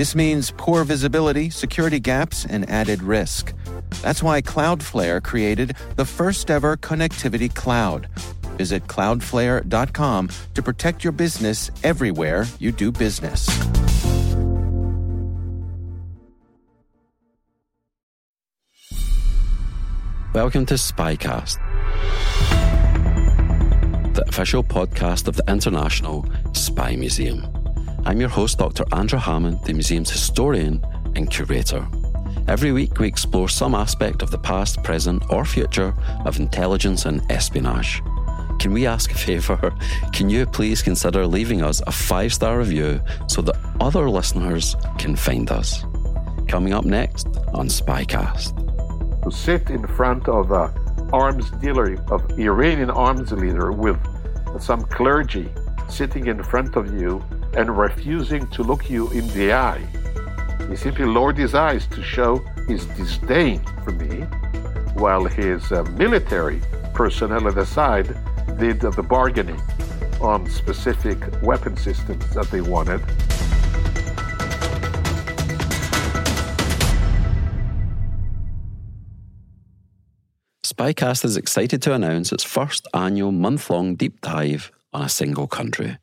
This means poor visibility, security gaps, and added risk. That's why Cloudflare created the first ever connectivity cloud. Visit cloudflare.com to protect your business everywhere you do business. Welcome to Spycast, the official podcast of the International Spy Museum. I'm your host, Dr. Andrew Hammond, the museum's historian and curator. Every week, we explore some aspect of the past, present, or future of intelligence and espionage. Can we ask a favour? Can you please consider leaving us a five star review so that other listeners can find us? Coming up next on Spycast. To sit in front of a arms dealer, of Iranian arms leader with some clergy sitting in front of you and refusing to look you in the eye. He simply lowered his eyes to show his disdain for me, while his uh, military personnel at the side did uh, the bargaining on specific weapon systems that they wanted. Spycast is excited to announce its first annual month long deep dive on a single country.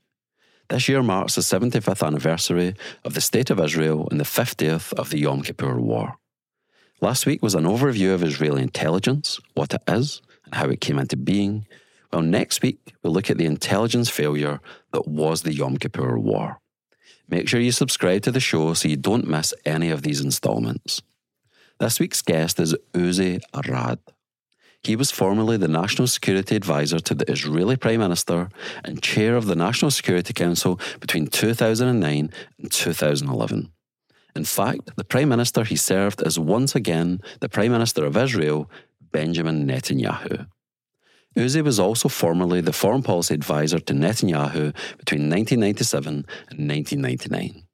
This year marks the 75th anniversary of the State of Israel and the 50th of the Yom Kippur War. Last week was an overview of Israeli intelligence, what it is, and how it came into being. Well, next week we'll look at the intelligence failure that was the Yom Kippur War. Make sure you subscribe to the show so you don't miss any of these installments. This week's guest is Uzi Arad. He was formerly the National Security Advisor to the Israeli Prime Minister and Chair of the National Security Council between 2009 and 2011. In fact, the Prime Minister he served is once again the Prime Minister of Israel, Benjamin Netanyahu. Uzi was also formerly the Foreign Policy Advisor to Netanyahu between 1997 and 1999.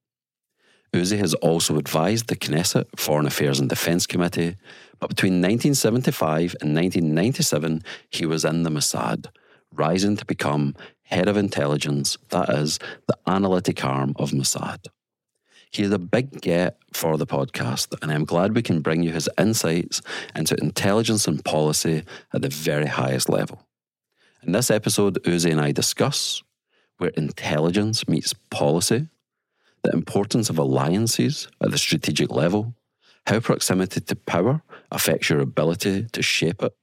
Uzi has also advised the Knesset Foreign Affairs and Defence Committee, but between 1975 and 1997, he was in the Mossad, rising to become head of intelligence, that is, the analytic arm of Mossad. He is a big get for the podcast, and I'm glad we can bring you his insights into intelligence and policy at the very highest level. In this episode, Uzi and I discuss where intelligence meets policy, the importance of alliances at the strategic level, how proximity to power affects your ability to shape it,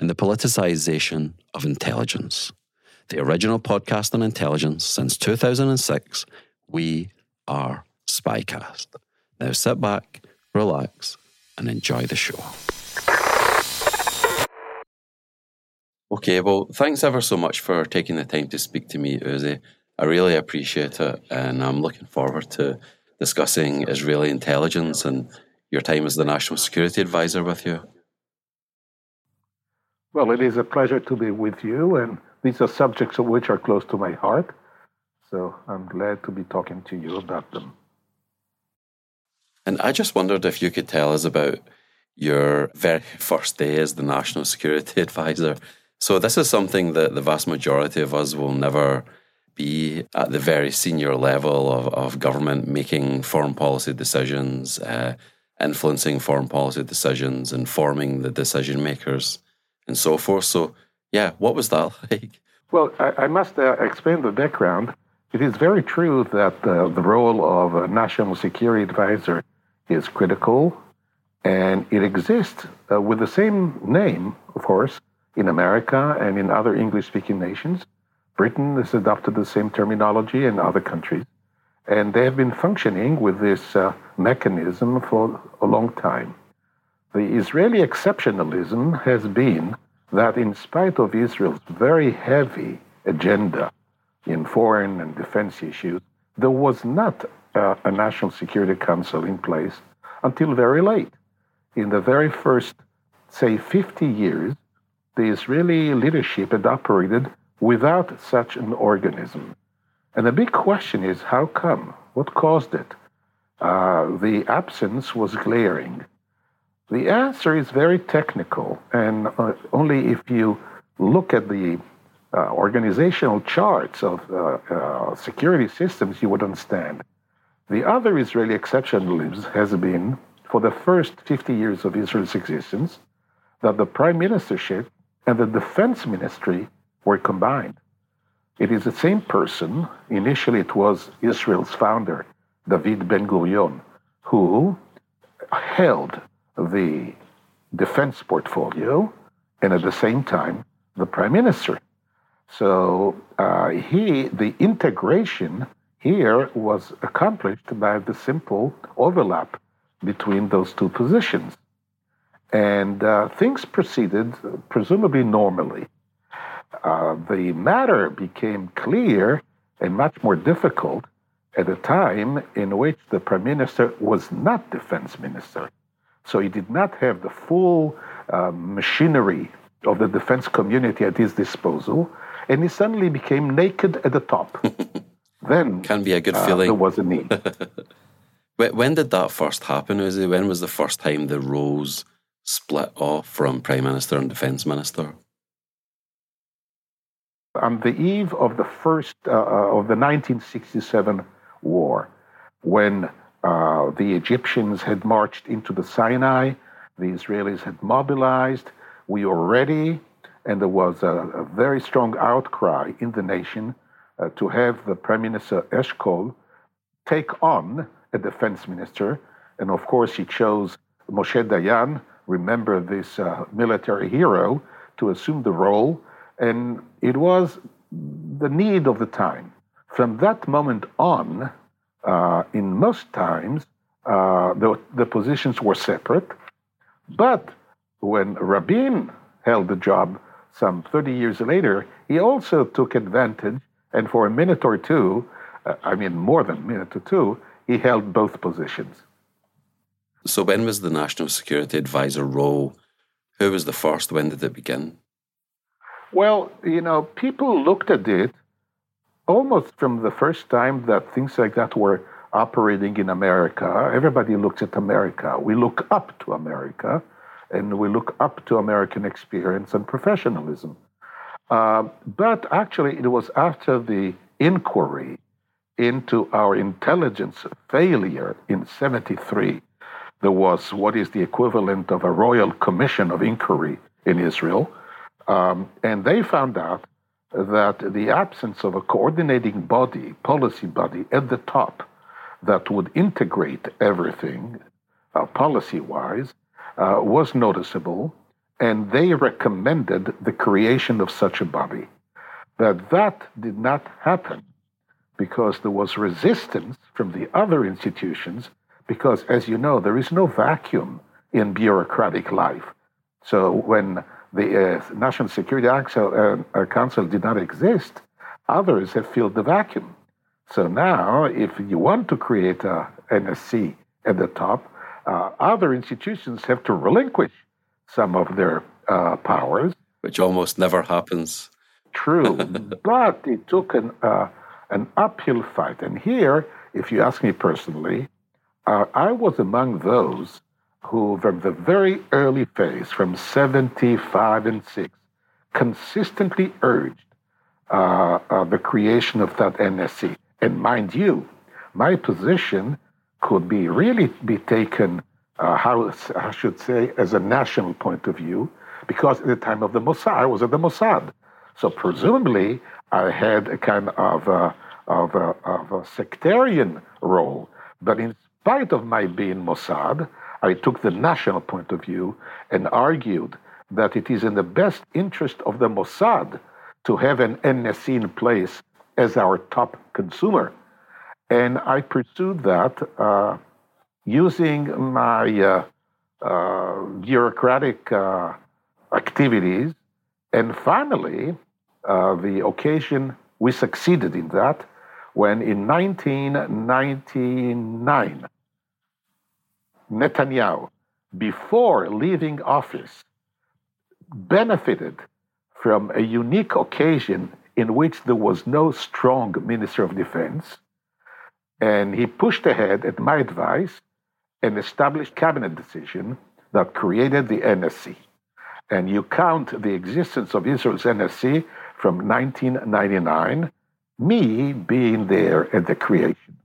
and the politicization of intelligence. The original podcast on intelligence since 2006, we are Spycast. Now sit back, relax, and enjoy the show. Okay, well, thanks ever so much for taking the time to speak to me, Uzi. I really appreciate it, and I'm looking forward to discussing Israeli intelligence and your time as the National Security Advisor with you. Well, it is a pleasure to be with you, and these are subjects of which are close to my heart. So I'm glad to be talking to you about them. And I just wondered if you could tell us about your very first day as the National Security Advisor. So, this is something that the vast majority of us will never be at the very senior level of, of government making foreign policy decisions, uh, influencing foreign policy decisions, informing the decision makers, and so forth. So, yeah, what was that like? Well, I, I must uh, explain the background. It is very true that uh, the role of a national security advisor is critical, and it exists uh, with the same name, of course, in America and in other English speaking nations. Britain has adopted the same terminology in other countries, and they have been functioning with this uh, mechanism for a long time. The Israeli exceptionalism has been that, in spite of Israel's very heavy agenda in foreign and defense issues, there was not uh, a National Security Council in place until very late. in the very first, say, 50 years, the Israeli leadership had operated without such an organism. And the big question is how come? What caused it? Uh, the absence was glaring. The answer is very technical, and uh, only if you look at the uh, organizational charts of uh, uh, security systems, you would understand. The other Israeli exceptionalism has been, for the first 50 years of Israel's existence, that the prime ministership and the defense ministry were combined. It is the same person, initially it was Israel's founder, David Ben Gurion, who held the defense portfolio and at the same time the prime minister. So uh, he, the integration here was accomplished by the simple overlap between those two positions. And uh, things proceeded presumably normally. Uh, the matter became clear and much more difficult at a time in which the prime minister was not defense minister. So he did not have the full uh, machinery of the defense community at his disposal, and he suddenly became naked at the top. then can be a good uh, feeling. There was a need. when did that first happen, Uzi? When was the first time the roles split off from prime minister and defense minister? On the eve of the first uh, uh of the 1967 war, when uh, the Egyptians had marched into the Sinai, the Israelis had mobilized, we were ready, and there was a, a very strong outcry in the nation uh, to have the Prime Minister Eshkol take on a defense minister. And of course, he chose Moshe Dayan, remember this uh, military hero, to assume the role. And it was the need of the time. From that moment on, uh, in most times, uh, the, the positions were separate. But when Rabin held the job some 30 years later, he also took advantage, and for a minute or two, uh, I mean, more than a minute or two, he held both positions. So, when was the National Security Advisor role? Who was the first? When did it begin? Well, you know, people looked at it almost from the first time that things like that were operating in America. Everybody looks at America. We look up to America and we look up to American experience and professionalism. Uh, but actually, it was after the inquiry into our intelligence failure in 73. There was what is the equivalent of a royal commission of inquiry in Israel. Um, and they found out that the absence of a coordinating body, policy body at the top that would integrate everything uh, policy wise, uh, was noticeable, and they recommended the creation of such a body. But that did not happen because there was resistance from the other institutions, because, as you know, there is no vacuum in bureaucratic life. So when the uh, National Security Council, uh, Council did not exist, others have filled the vacuum. So now, if you want to create a NSC at the top, uh, other institutions have to relinquish some of their uh, powers. Which almost never happens. True, but it took an, uh, an uphill fight. And here, if you ask me personally, uh, I was among those who, from the very early phase, from 75 and 6, consistently urged uh, uh, the creation of that NSC. And mind you, my position could be really be taken, uh, how I should say, as a national point of view, because at the time of the Mossad, I was at the Mossad. So presumably, I had a kind of a, of a, of a sectarian role. But in spite of my being Mossad, I took the national point of view and argued that it is in the best interest of the Mossad to have an NSC in place as our top consumer. And I pursued that uh, using my uh, uh, bureaucratic uh, activities. And finally, uh, the occasion we succeeded in that when in 1999, Netanyahu before leaving office, benefited from a unique occasion in which there was no strong Minister of Defense. And he pushed ahead, at my advice, an established cabinet decision that created the NSC. And you count the existence of Israel's NSC from 1999, me being there at the creation.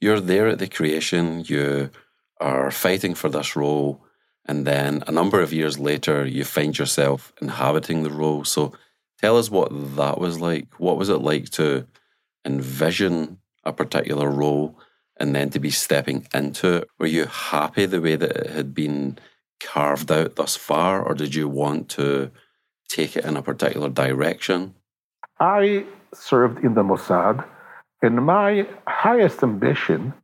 You're there at the creation, you are fighting for this role, and then a number of years later, you find yourself inhabiting the role. So tell us what that was like. What was it like to envision a particular role and then to be stepping into it? Were you happy the way that it had been carved out thus far, or did you want to take it in a particular direction? I served in the Mossad, and my highest ambition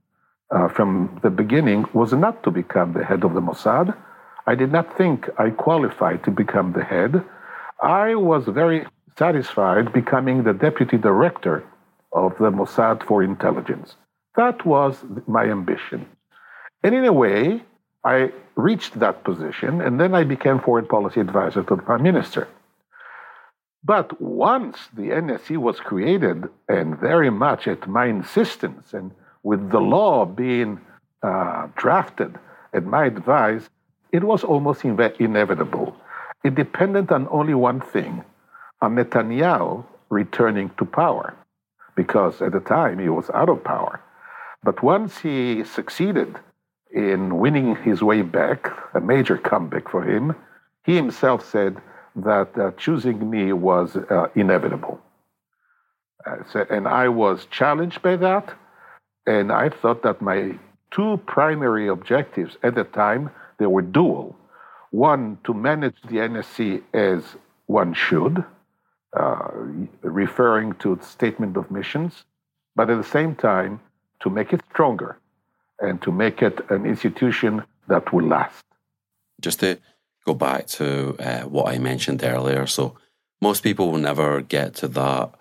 uh, from the beginning was not to become the head of the Mossad. I did not think I qualified to become the head. I was very satisfied becoming the deputy director of the Mossad for intelligence. That was my ambition. And in a way, I reached that position, and then I became foreign policy advisor to the prime minister. But once the NSC was created, and very much at my insistence, and with the law being uh, drafted at my advice, it was almost inve- inevitable. It depended on only one thing on Netanyahu returning to power, because at the time he was out of power. But once he succeeded in winning his way back, a major comeback for him, he himself said that uh, choosing me was uh, inevitable. Uh, so, and I was challenged by that, and I thought that my two primary objectives at the time they were dual. One, to manage the NSC as one should, uh, referring to statement of missions, but at the same time, to make it stronger and to make it an institution that will last. Just to go back to uh, what I mentioned earlier, so most people will never get to that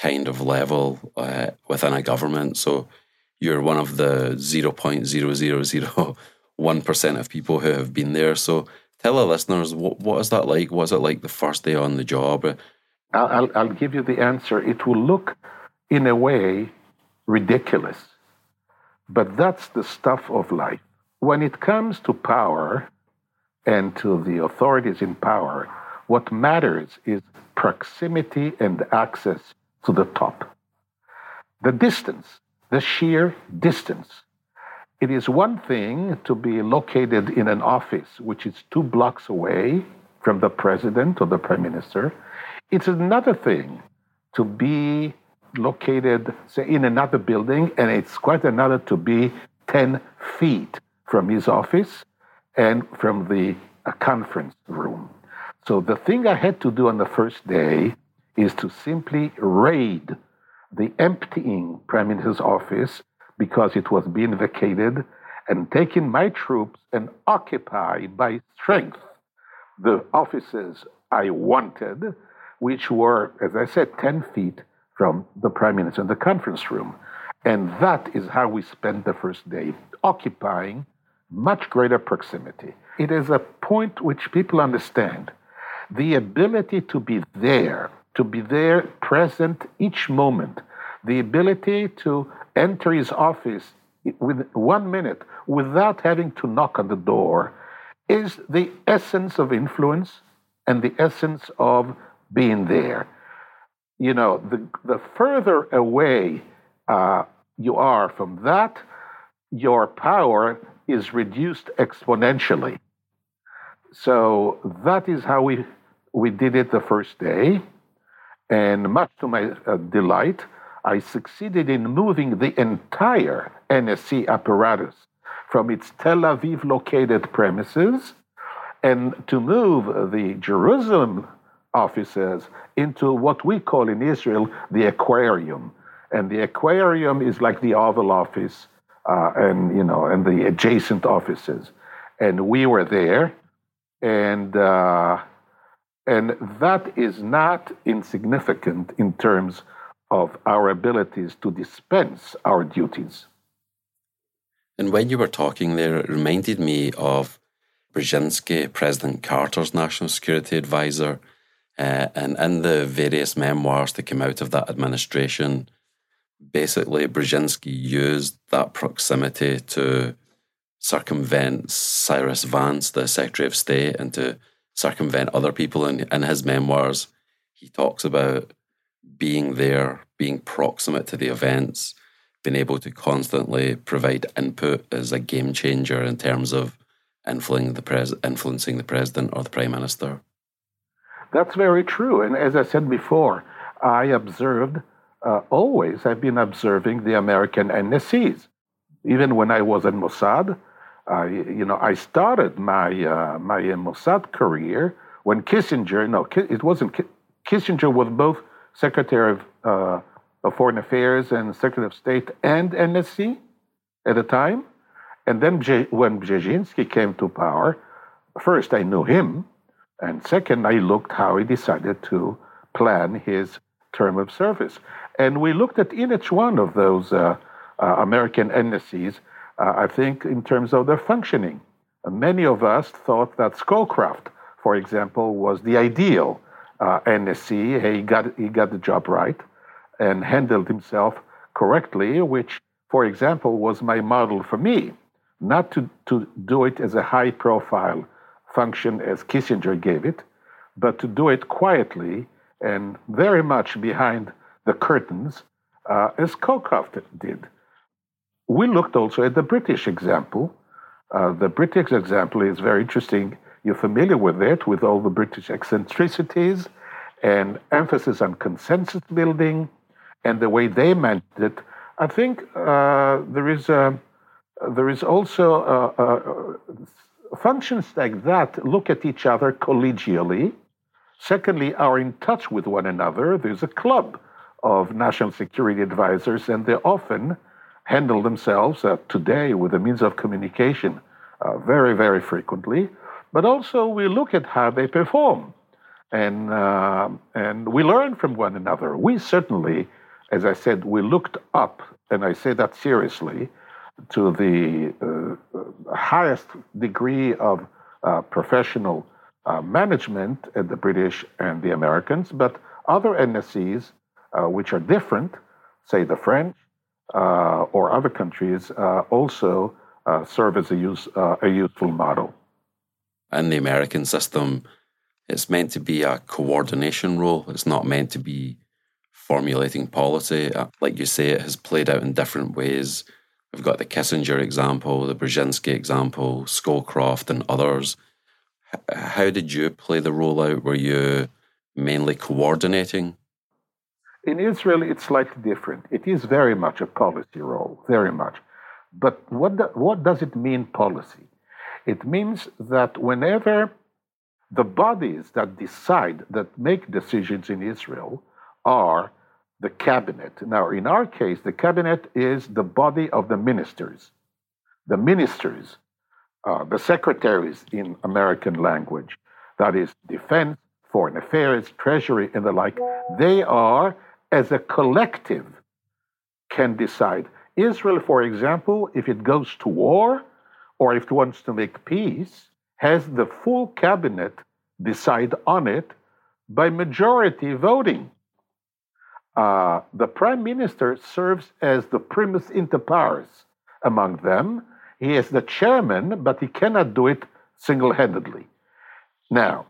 kind of level uh, within a government. So you're one of the 0.0001% of people who have been there. So tell our listeners, what, what is that like? Was it like the first day on the job? I'll, I'll, I'll give you the answer. It will look, in a way, ridiculous but that's the stuff of life. When it comes to power and to the authorities in power, what matters is proximity and access to the top. The distance, the sheer distance. It is one thing to be located in an office which is two blocks away from the president or the prime minister. It's another thing to be located, say, in another building, and it's quite another to be 10 feet from his office and from the uh, conference room. So the thing I had to do on the first day is to simply raid the emptying prime minister's office because it was being vacated and taking my troops and occupy by strength the offices I wanted, which were, as I said, 10 feet from the prime minister in the conference room. And that is how we spent the first day, occupying much greater proximity. It is a point which people understand. The ability to be there, to be there present each moment, the ability to enter his office with one minute without having to knock on the door is the essence of influence and the essence of being there you know, the, the further away uh, you are from that, your power is reduced exponentially. So that is how we, we did it the first day. And much to my uh, delight, I succeeded in moving the entire NSC apparatus from its Tel Aviv located premises and to move the Jerusalem offices into what we call in Israel the aquarium. And the aquarium is like the Oval Office uh, and, you know, and the adjacent offices. And we were there. And, uh, and that is not insignificant in terms of our abilities to dispense our duties. And when you were talking there, it reminded me of Brzezinski, President Carter's national security advisor. Uh, and in the various memoirs that came out of that administration, basically Brzezinski used that proximity to circumvent Cyrus Vance, the Secretary of State, and to circumvent other people. In, in his memoirs, he talks about being there, being proximate to the events, being able to constantly provide input as a game changer in terms of influencing the, pres- influencing the president or the prime minister. That's very true. And as I said before, I observed uh, always, I've been observing the American NSCs. Even when I was in Mossad, you know, I started my uh, my Mossad career when Kissinger. No, it wasn't. Kissinger was both Secretary of, uh, of Foreign Affairs and Secretary of State and NSC at the time. And then when Brzezinski came to power, first I knew him, and second I looked how he decided to plan his term of service. And we looked at each one of those uh, uh, American NSCs, uh, I think, in terms of their functioning. many of us thought that Scowcroft, for example, was the ideal uh, NSC. He got, he got the job right and handled himself correctly, which, for example, was my model for me. Not to, to do it as a high profile function as Kissinger gave it, but to do it quietly and very much behind the curtains, uh, as Scowcroft did. We looked also at the British example. Uh, the British example is very interesting. You're familiar with it, with all the British eccentricities and emphasis on consensus building and the way they managed it. I think uh, there is a, there is also uh, uh, functions like that look at each other collegially. Secondly, are in touch with one another. There's a club of national security advisors, and they're often handle themselves uh, today with the means of communication uh, very, very frequently. But also, we look at how they perform, and uh, and we learn from one another. We certainly, as I said, we looked up, and I say that seriously, to the uh, highest degree of uh, professional uh, management at the British and the Americans, but other NSCs uh, which are different, say the French uh, Uh, or other countries, uh, also uh, serve as a, use, uh, a useful model. In the American system, it's meant to be a coordination role. It's not meant to be formulating policy. Like you say, it has played out in different ways. We've got the Kissinger example, the Brzezinski example, Scowcroft, and others. How did you play the role out? Were you mainly coordinating in Israel, it's slightly different. It is very much a policy role, very much. But what, what does it mean, policy? It means that whenever the bodies that decide, that make decisions in Israel, are the cabinet. Now, in our case, the cabinet is the body of the ministers. The ministers, uh, the secretaries in American language, that is defense, foreign affairs, treasury, and the like, they are as a collective can decide. Israel, for example, if it goes to war or if it wants to make peace, has the full cabinet decide on it by majority voting. Uh, the prime minister serves as the primus inter pares among them. He is the chairman, but he cannot do it single handedly. Now,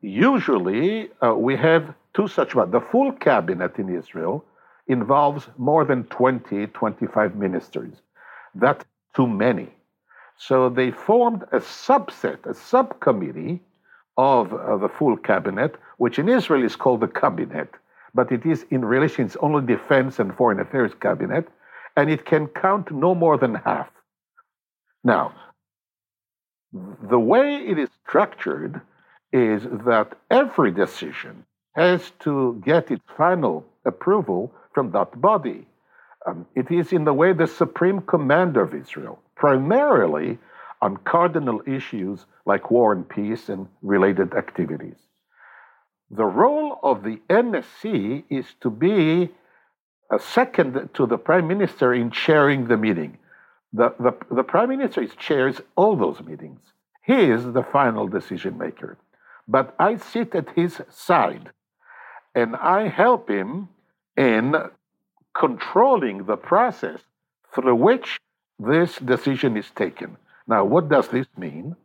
usually uh, we have two such ones. The full cabinet in Israel involves more than 20, 25 ministers. That's too many. So they formed a subset, a subcommittee of uh, the full cabinet, which in Israel is called the cabinet, but it is in relation, it's only defense and foreign affairs cabinet, and it can count no more than half. Now, the way it is structured is that every decision has to get its final approval from that body. Um, it is, in the way, the supreme commander of Israel, primarily on cardinal issues like war and peace and related activities. The role of the NSC is to be a second to the prime minister in chairing the meeting. The, the, the prime minister chairs all those meetings. He is the final decision maker. But I sit at his side and I help him in controlling the process through which this decision is taken. Now, what does this mean?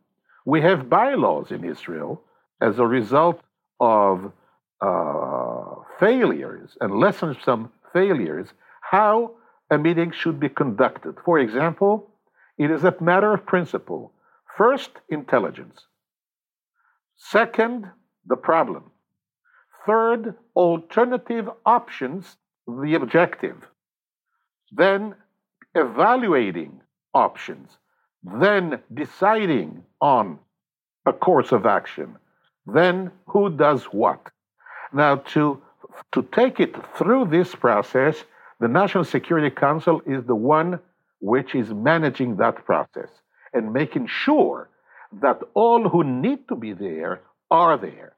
We have bylaws in Israel as a result of uh, failures and lessons from failures, how a meeting should be conducted. For example, it is a matter of principle. First, intelligence. Second, the problem. Third, alternative options, the objective. Then, evaluating options. Then, deciding on a course of action. Then, who does what. Now, to, to take it through this process, the National Security Council is the one which is managing that process and making sure that all who need to be there are there.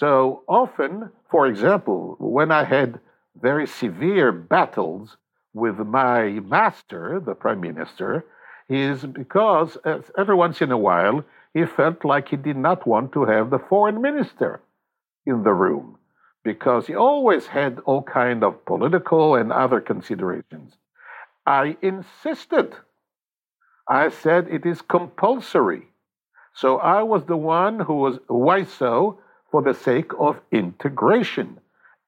So often, for example, when I had very severe battles with my master, the prime minister, is because every once in a while he felt like he did not want to have the foreign minister in the room because he always had all kind of political and other considerations. I insisted. I said it is compulsory. So I was the one who was why so for the sake of integration.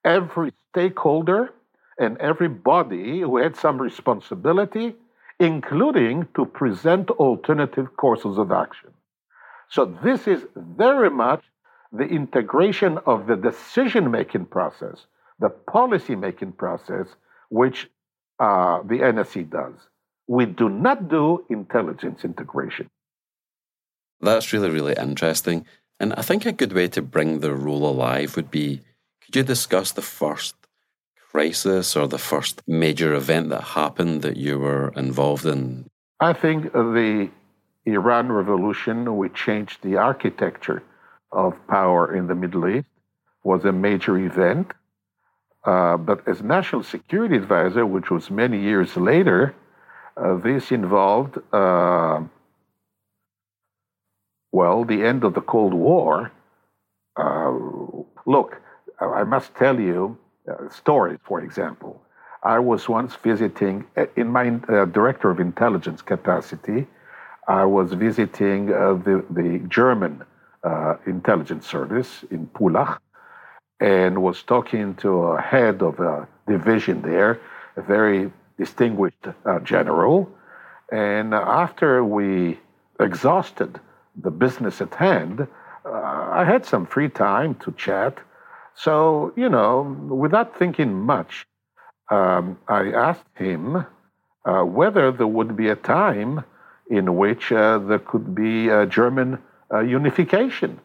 Every stakeholder and every body who had some responsibility, including to present alternative courses of action. So this is very much the integration of the decision making process, the policy making process, which uh, the NSC does. We do not do intelligence integration. That's really, really interesting. And I think a good way to bring the role alive would be could you discuss the first crisis or the first major event that happened that you were involved in? I think the Iran Revolution, which changed the architecture of power in the Middle East was a major event. Uh, but as National Security Advisor, which was many years later, uh, this involved, uh, well, the end of the Cold War. Uh, look, I must tell you uh, stories, for example. I was once visiting, uh, in my Director of Intelligence capacity, I was visiting the, the German uh, intelligence service in Pullach and was talking to a head of a division there, a very distinguished uh, general. And after we exhausted the business at hand, uh, I had some free time to chat. So, you know, without thinking much, um, I asked him uh, whether there would be a time in which uh, there could be German uh, unification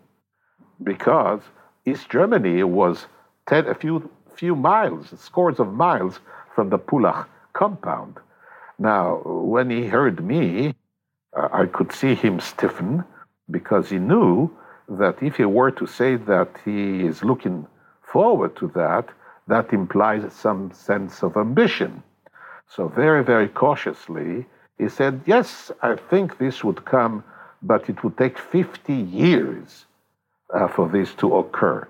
because East Germany was ten, a few, few miles, scores of miles from the Pullach compound. Now, when he heard me, uh, I could see him stiffen because he knew that if he were to say that he is looking forward to that, that implies some sense of ambition. So, very, very cautiously, he said, Yes, I think this would come but it would take 50 years uh, for this to occur.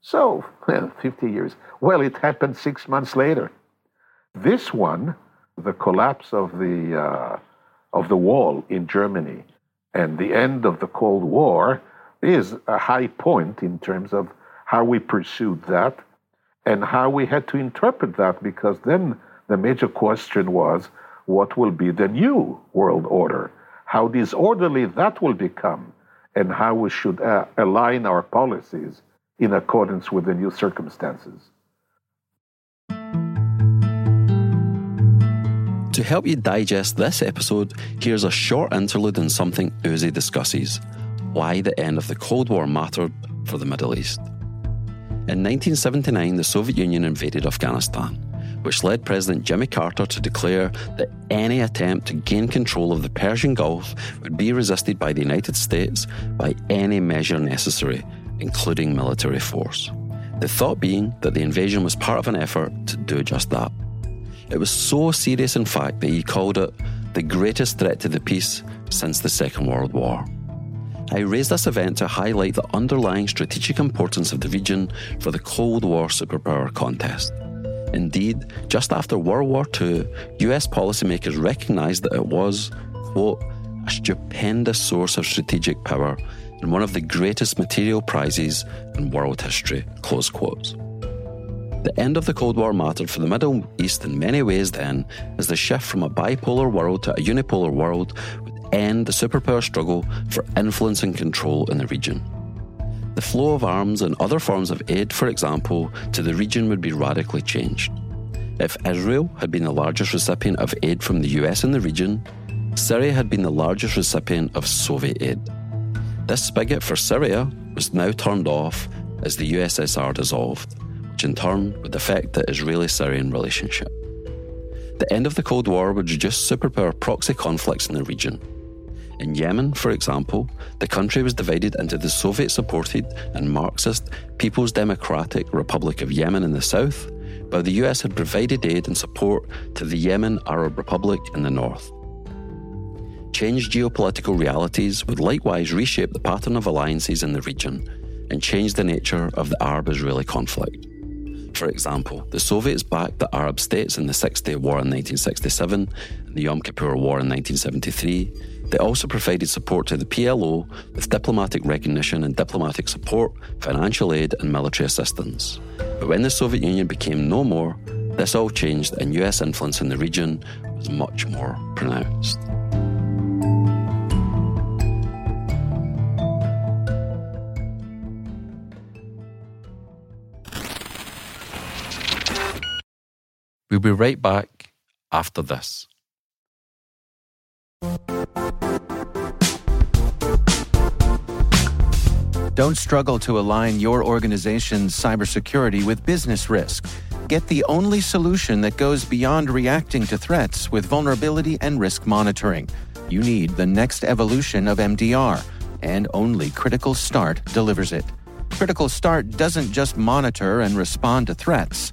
So, well, 50 years. Well, it happened six months later. This one, the collapse of the, uh, of the wall in Germany and the end of the Cold War, is a high point in terms of how we pursued that and how we had to interpret that, because then the major question was what will be the new world order? how disorderly that will become, and how we should uh, align our policies in accordance with the new circumstances. To help you digest this episode, here's a short interlude on something Uzi discusses why the end of the Cold War mattered for the Middle East. In 1979, the Soviet Union invaded Afghanistan which led President Jimmy Carter to declare that any attempt to gain control of the Persian Gulf would be resisted by the United States by any measure necessary, including military force. The thought being that the invasion was part of an effort to do just that. It was so serious, in fact, that he called it the greatest threat to the peace since the Second World War. I raised this event to highlight the underlying strategic importance of the region for the Cold War superpower contest. Indeed, just after World War II, US policymakers recognised that it was, quote, a stupendous source of strategic power and one of the greatest material prizes in world history, close quotes. The end of the Cold War mattered for the Middle East in many ways then, as the shift from a bipolar world to a unipolar world would end the superpower struggle for influence and control in the region. The flow of arms and other forms of aid, for example, to the region would be radically changed. If Israel had been the largest recipient of aid from the US in the region, Syria had been the largest recipient of Soviet aid. This spigot for Syria was now turned off as the USSR dissolved, which in turn would affect the Israeli Syrian relationship. The end of the Cold War would reduce superpower proxy conflicts in the region. In Yemen, for example, the country was divided into the Soviet supported and Marxist People's Democratic Republic of Yemen in the south, while the US had provided aid and support to the Yemen Arab Republic in the north. Changed geopolitical realities would likewise reshape the pattern of alliances in the region and change the nature of the Arab Israeli conflict. For example, the Soviets backed the Arab states in the Six Day War in 1967 and the Yom Kippur War in 1973. They also provided support to the PLO with diplomatic recognition and diplomatic support, financial aid, and military assistance. But when the Soviet Union became no more, this all changed and US influence in the region was much more pronounced. We'll be right back after this. Don't struggle to align your organization's cybersecurity with business risk. Get the only solution that goes beyond reacting to threats with vulnerability and risk monitoring. You need the next evolution of MDR, and only Critical Start delivers it. Critical Start doesn't just monitor and respond to threats.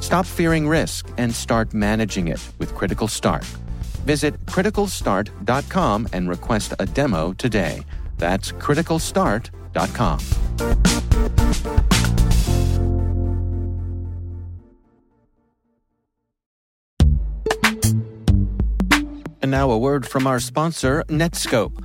Stop fearing risk and start managing it with Critical Start. Visit criticalstart.com and request a demo today. That's criticalstart.com. And now a word from our sponsor, Netskope.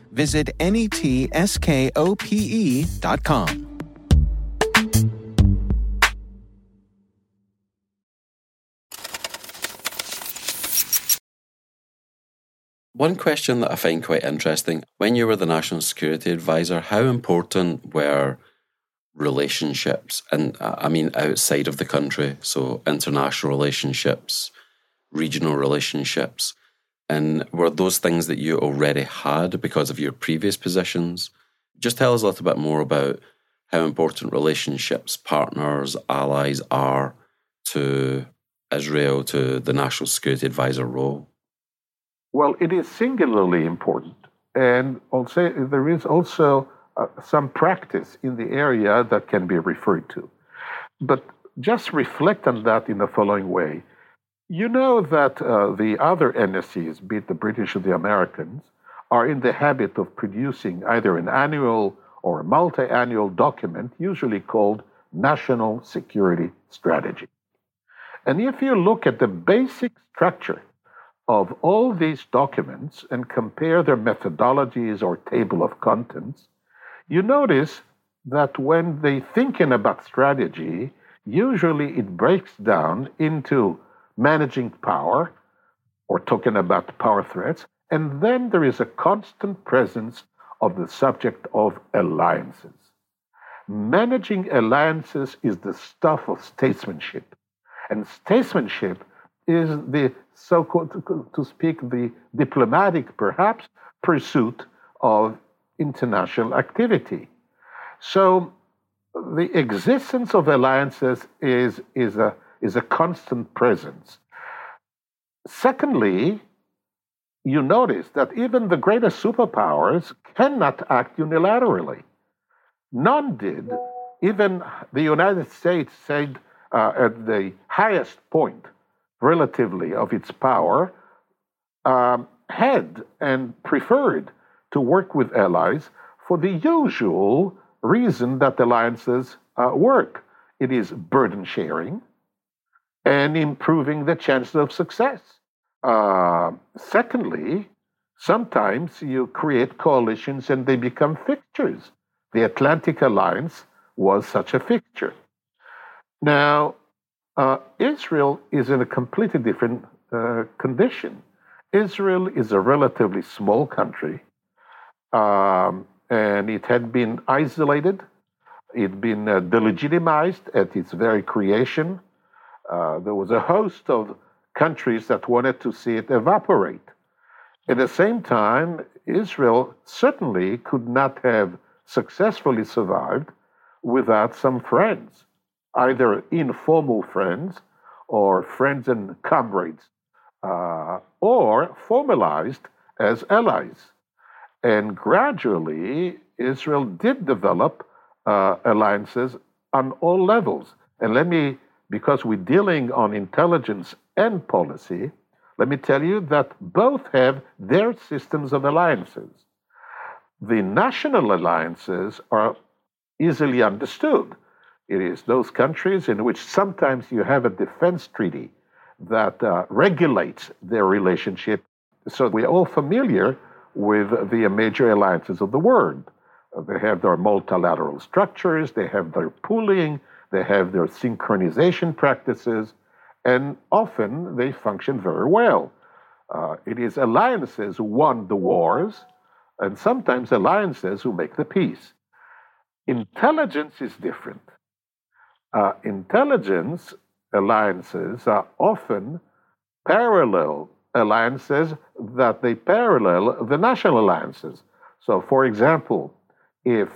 visit netskope.com. One question that I find quite interesting when you were the National Security Advisor, how important were relationships? And uh, I mean, outside of the country, so international relationships, regional relationships. And were those things that you already had because of your previous positions? Just tell us a little bit more about how important relationships, partners, allies are to Israel, to the National Security Advisor role. Well, it is singularly important. And also, there is also uh, some practice in the area that can be referred to. But just reflect on that in the following way. You know that uh, the other NSCs, be it the British or the Americans, are in the habit of producing either an annual or a multi annual document, usually called National Security Strategy. And if you look at the basic structure of all these documents and compare their methodologies or table of contents, you notice that when they're thinking about strategy, usually it breaks down into managing power or talking about power threats, and then there is a constant presence of the subject of alliances. Managing alliances is the stuff of statesmanship. And statesmanship is the so called, to speak, the diplomatic, perhaps, pursuit of international activity. So the existence of alliances is, is, a, is a constant presence. Secondly, you notice that even the greatest superpowers cannot act unilaterally. None did. Even the United States said uh, at the highest point, relatively, of its power, um, had and preferred to work with allies for the usual reason that alliances uh, work it is burden sharing and improving the chances of success. Uh, secondly, sometimes you create coalitions and they become fixtures. The Atlantic Alliance was such a fixture. Now, uh, Israel is in a completely different uh, condition. Israel is a relatively small country, um, and it had been isolated. It had been uh, delegitimized at its very creation. Uh, there was a host of countries that wanted to see it evaporate. At the same time, Israel certainly could not have successfully survived without some friends, either informal friends or friends and comrades, uh, or formalized as allies. And gradually, Israel did develop uh, alliances on all levels. And let me, because we're dealing on intelligence and policy, let me tell you that both have their systems of alliances. The national alliances are easily understood. It is those countries in which sometimes you have a defense treaty that uh, regulates their relationship. So we're all familiar with the major alliances of the world. They have their multilateral structures, they have their pooling, they have their synchronization practices, and often they function very well. Uh, it is alliances who won the wars, and sometimes alliances who make the peace. Intelligence is different. Uh, intelligence alliances are often parallel alliances that they parallel the national alliances. So, for example, if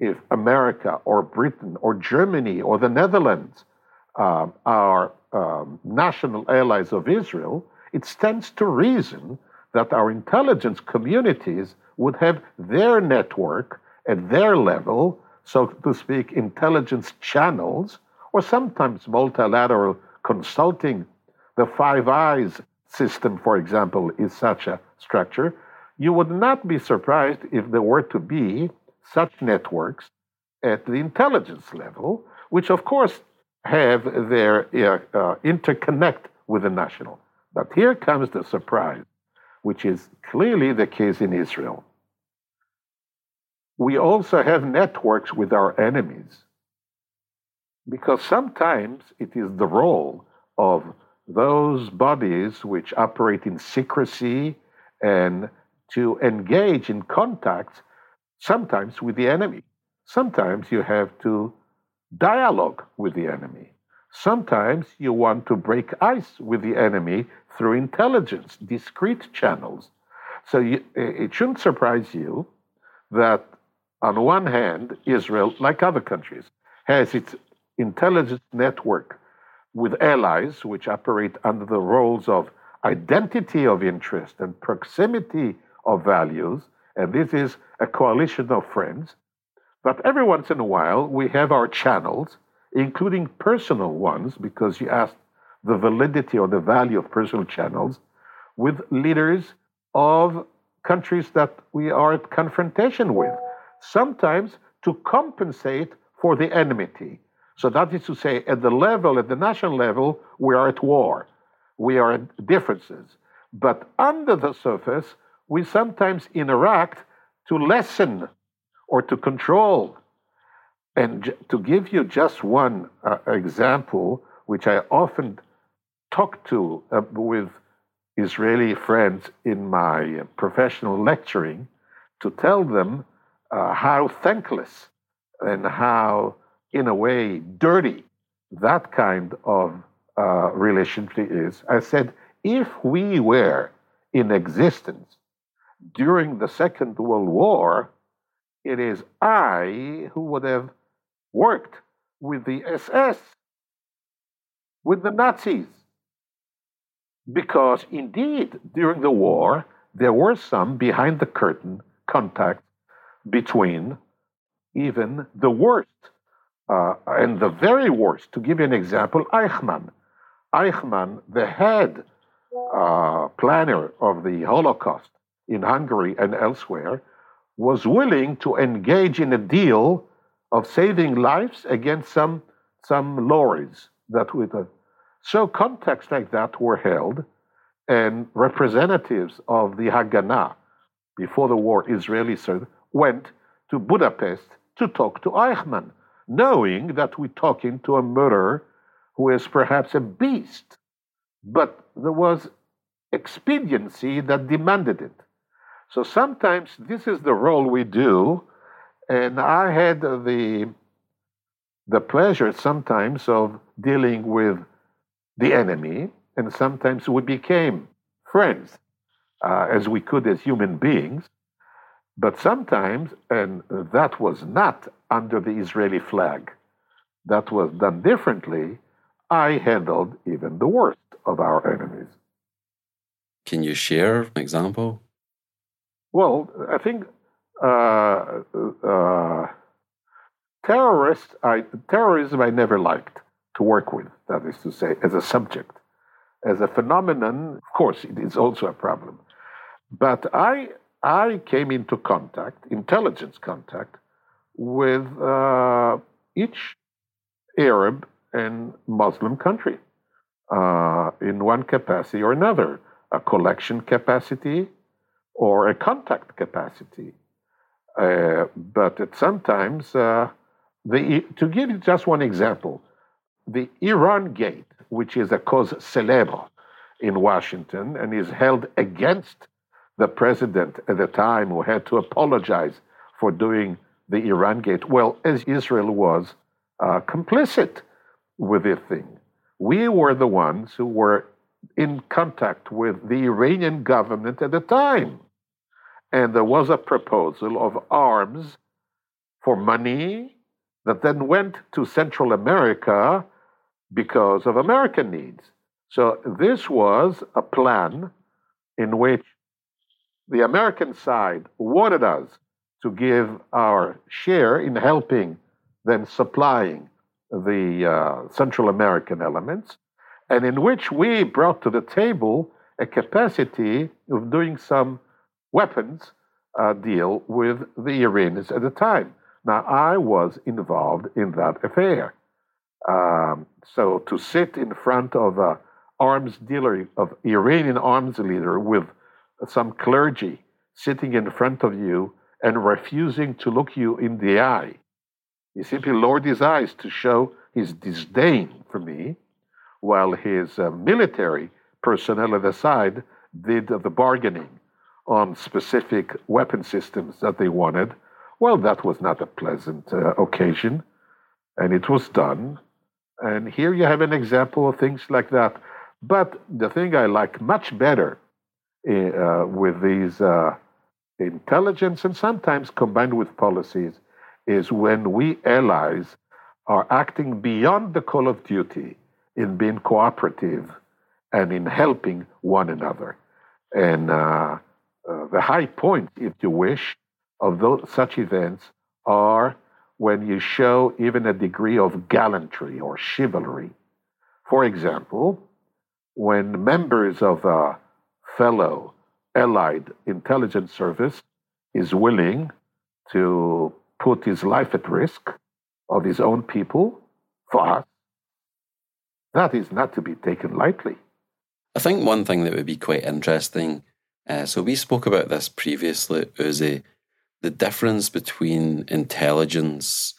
if America or Britain or Germany or the Netherlands um, are um, national allies of Israel, it stands to reason that our intelligence communities would have their network at their level, so to speak, intelligence channels, or sometimes multilateral consulting. The Five Eyes system, for example, is such a structure. You would not be surprised if there were to be such networks at the intelligence level, which of course have their uh, uh, interconnect with the national. But here comes the surprise, which is clearly the case in Israel. We also have networks with our enemies because sometimes it is the role of those bodies which operate in secrecy and to engage in contacts sometimes with the enemy. Sometimes you have to dialogue with the enemy. Sometimes you want to break ice with the enemy through intelligence, discrete channels. So you, it shouldn't surprise you that, on one hand, Israel, like other countries, has its intelligence network with allies which operate under the roles of identity of interest and proximity of values. And this is a coalition of friends but every once in a while, we have our channels, including personal ones, because you asked the validity or the value of personal channels, with leaders of countries that we are at confrontation with, sometimes to compensate for the enmity. So that is to say, at the level, at the national level, we are at war. We are at differences. But under the surface, we sometimes interact to lessen or to control. And to give you just one uh, example, which I often talk to uh, with Israeli friends in my professional lecturing, to tell them uh, how thankless and how, in a way, dirty that kind of uh, relationship is. I said, if we were in existence during the Second World War, it is I who would have worked with the SS, with the Nazis. Because indeed, during the war, there were some behind the curtain contacts between even the worst uh, and the very worst. To give you an example, Eichmann. Eichmann, the head uh, planner of the Holocaust in Hungary and elsewhere, was willing to engage in a deal of saving lives against some, some lorries that would. Uh, so contacts like that were held, and representatives of the Haganah, before the war, Israeli went to Budapest to talk to Eichmann, knowing that we're talking to a murderer who is perhaps a beast. But there was expediency that demanded it. So sometimes this is the role we do, and I had the the pleasure sometimes of dealing with the enemy, and sometimes we became friends uh, as we could as human beings. But sometimes, and that was not under the Israeli flag, that was done differently, I handled even the worst of our enemies. Can you share an example? Well, I think uh, uh, terrorists, I, terrorism I never liked to work with, that is to say, as a subject. As a phenomenon, of course, it is also a problem. But I, I came into contact, intelligence contact, with uh, each Arab and Muslim country uh, in one capacity or another a collection capacity or a contact capacity. Uh, but sometimes, uh, the, to give you just one example, the Iran Gate, which is a cause célèbre in Washington and is held against the president at the time who had to apologize for doing the Iran Gate. Well, as Israel was uh, complicit with this thing, we were the ones who were in contact with the Iranian government at the time. And there was a proposal of arms for money that then went to Central America because of American needs. So this was a plan in which the American side wanted us to give our share in helping, them supplying the uh, Central American elements, and in which we brought to the table a capacity of doing some weapons uh, deal with the Iranians at the time. Now, I was involved in that affair. Um, so to sit in front of a arms dealer, of Iranian arms leader with some clergy sitting in front of you and refusing to look you in the eye. He simply lowered his eyes to show his disdain for me, while his uh, military personnel at the side did the bargaining on specific weapon systems that they wanted. Well, that was not a pleasant uh, occasion, and it was done. And here you have an example of things like that. But the thing I like much better uh, with these uh, intelligence and sometimes combined with policies is when we allies are acting beyond the call of duty in being cooperative and in helping one another. And uh, uh, the high point, if you wish, of those, such events are when you show even a degree of gallantry or chivalry. For example, when members of a fellow allied intelligence service is willing to put his life at risk of his own people for us, that is not to be taken lightly. I think one thing that would be quite interesting uh, so we spoke about this previously, Uzi, the difference between intelligence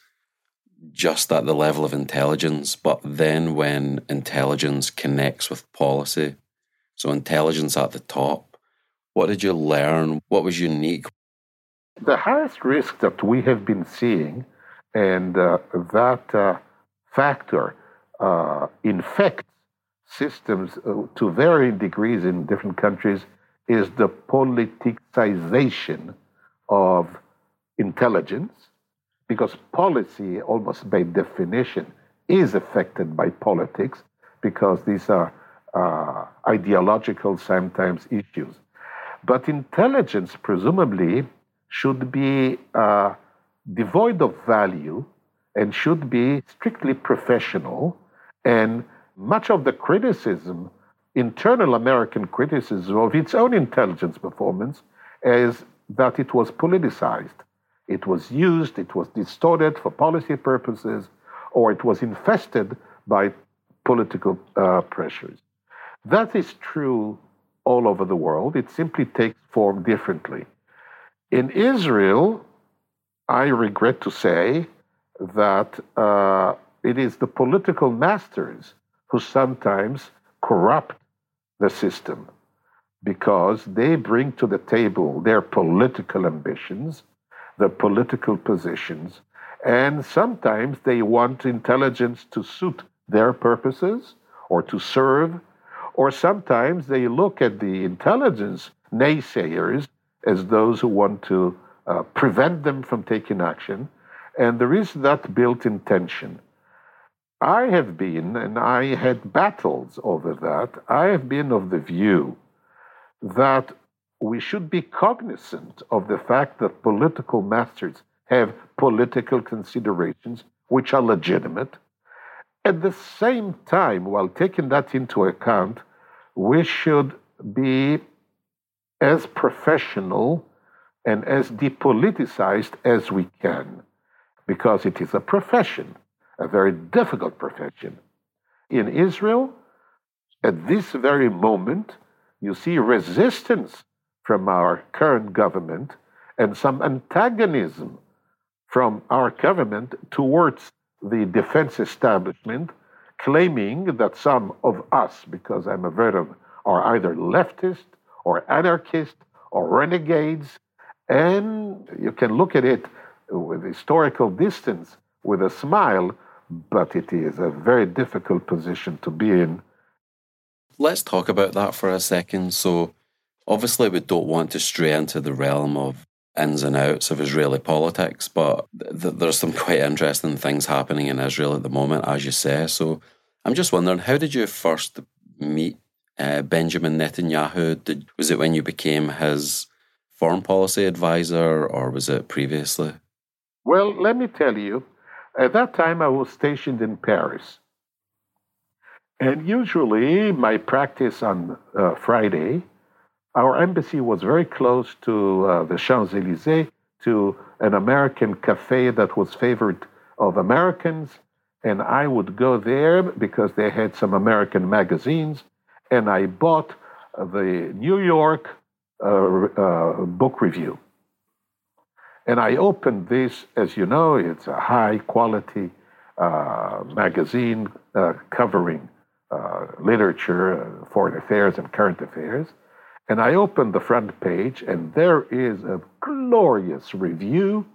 just at the level of intelligence, but then when intelligence connects with policy, so intelligence at the top, what did you learn? What was unique? The highest risk that we have been seeing, and uh, that uh, factor uh, infects systems uh, to varying degrees in different countries, is the politicization of intelligence because policy, almost by definition, is affected by politics because these are uh, ideological sometimes issues. But intelligence, presumably, should be uh, devoid of value and should be strictly professional. And much of the criticism, internal American criticism of its own intelligence performance, is that it was politicized. It was used, it was distorted for policy purposes, or it was infested by political uh, pressures. That is true all over the world. It simply takes form differently. In Israel, I regret to say that uh, it is the political masters who sometimes corrupt the system because they bring to the table their political ambitions their political positions, and sometimes they want intelligence to suit their purposes or to serve, or sometimes they look at the intelligence naysayers as those who want to uh, prevent them from taking action, and there is that built in tension. I have been, and I had battles over that, I have been of the view that we should be cognizant of the fact that political masters have political considerations which are legitimate. At the same time, while taking that into account, we should be as professional and as depoliticized as we can, because it is a profession, a very difficult profession. In Israel, at this very moment, you see resistance from our current government and some antagonism from our government towards the defense establishment, claiming that some of us, because I'm a veteran, are either leftist or anarchist or renegades. And you can look at it with historical distance with a smile, but it is a very difficult position to be in. Let's talk about that for a second. So, Obviously, we don't want to stray into the realm of ins and outs of Israeli politics, but th- there's some quite interesting things happening in Israel at the moment, as you say. So I'm just wondering, how did you first meet uh, Benjamin Netanyahu? Did, was it when you became his foreign policy advisor, or was it previously? Well, let me tell you, at that time I was stationed in Paris. And usually my practice on uh, Friday our embassy was very close to uh, the Champs Elysees, to an American cafe that was favored of Americans. And I would go there because they had some American magazines. And I bought the New York uh, uh, book review. And I opened this, as you know, it's a high quality uh, magazine uh, covering uh, literature, foreign affairs, and current affairs. And I opened the front page, and there is a glorious review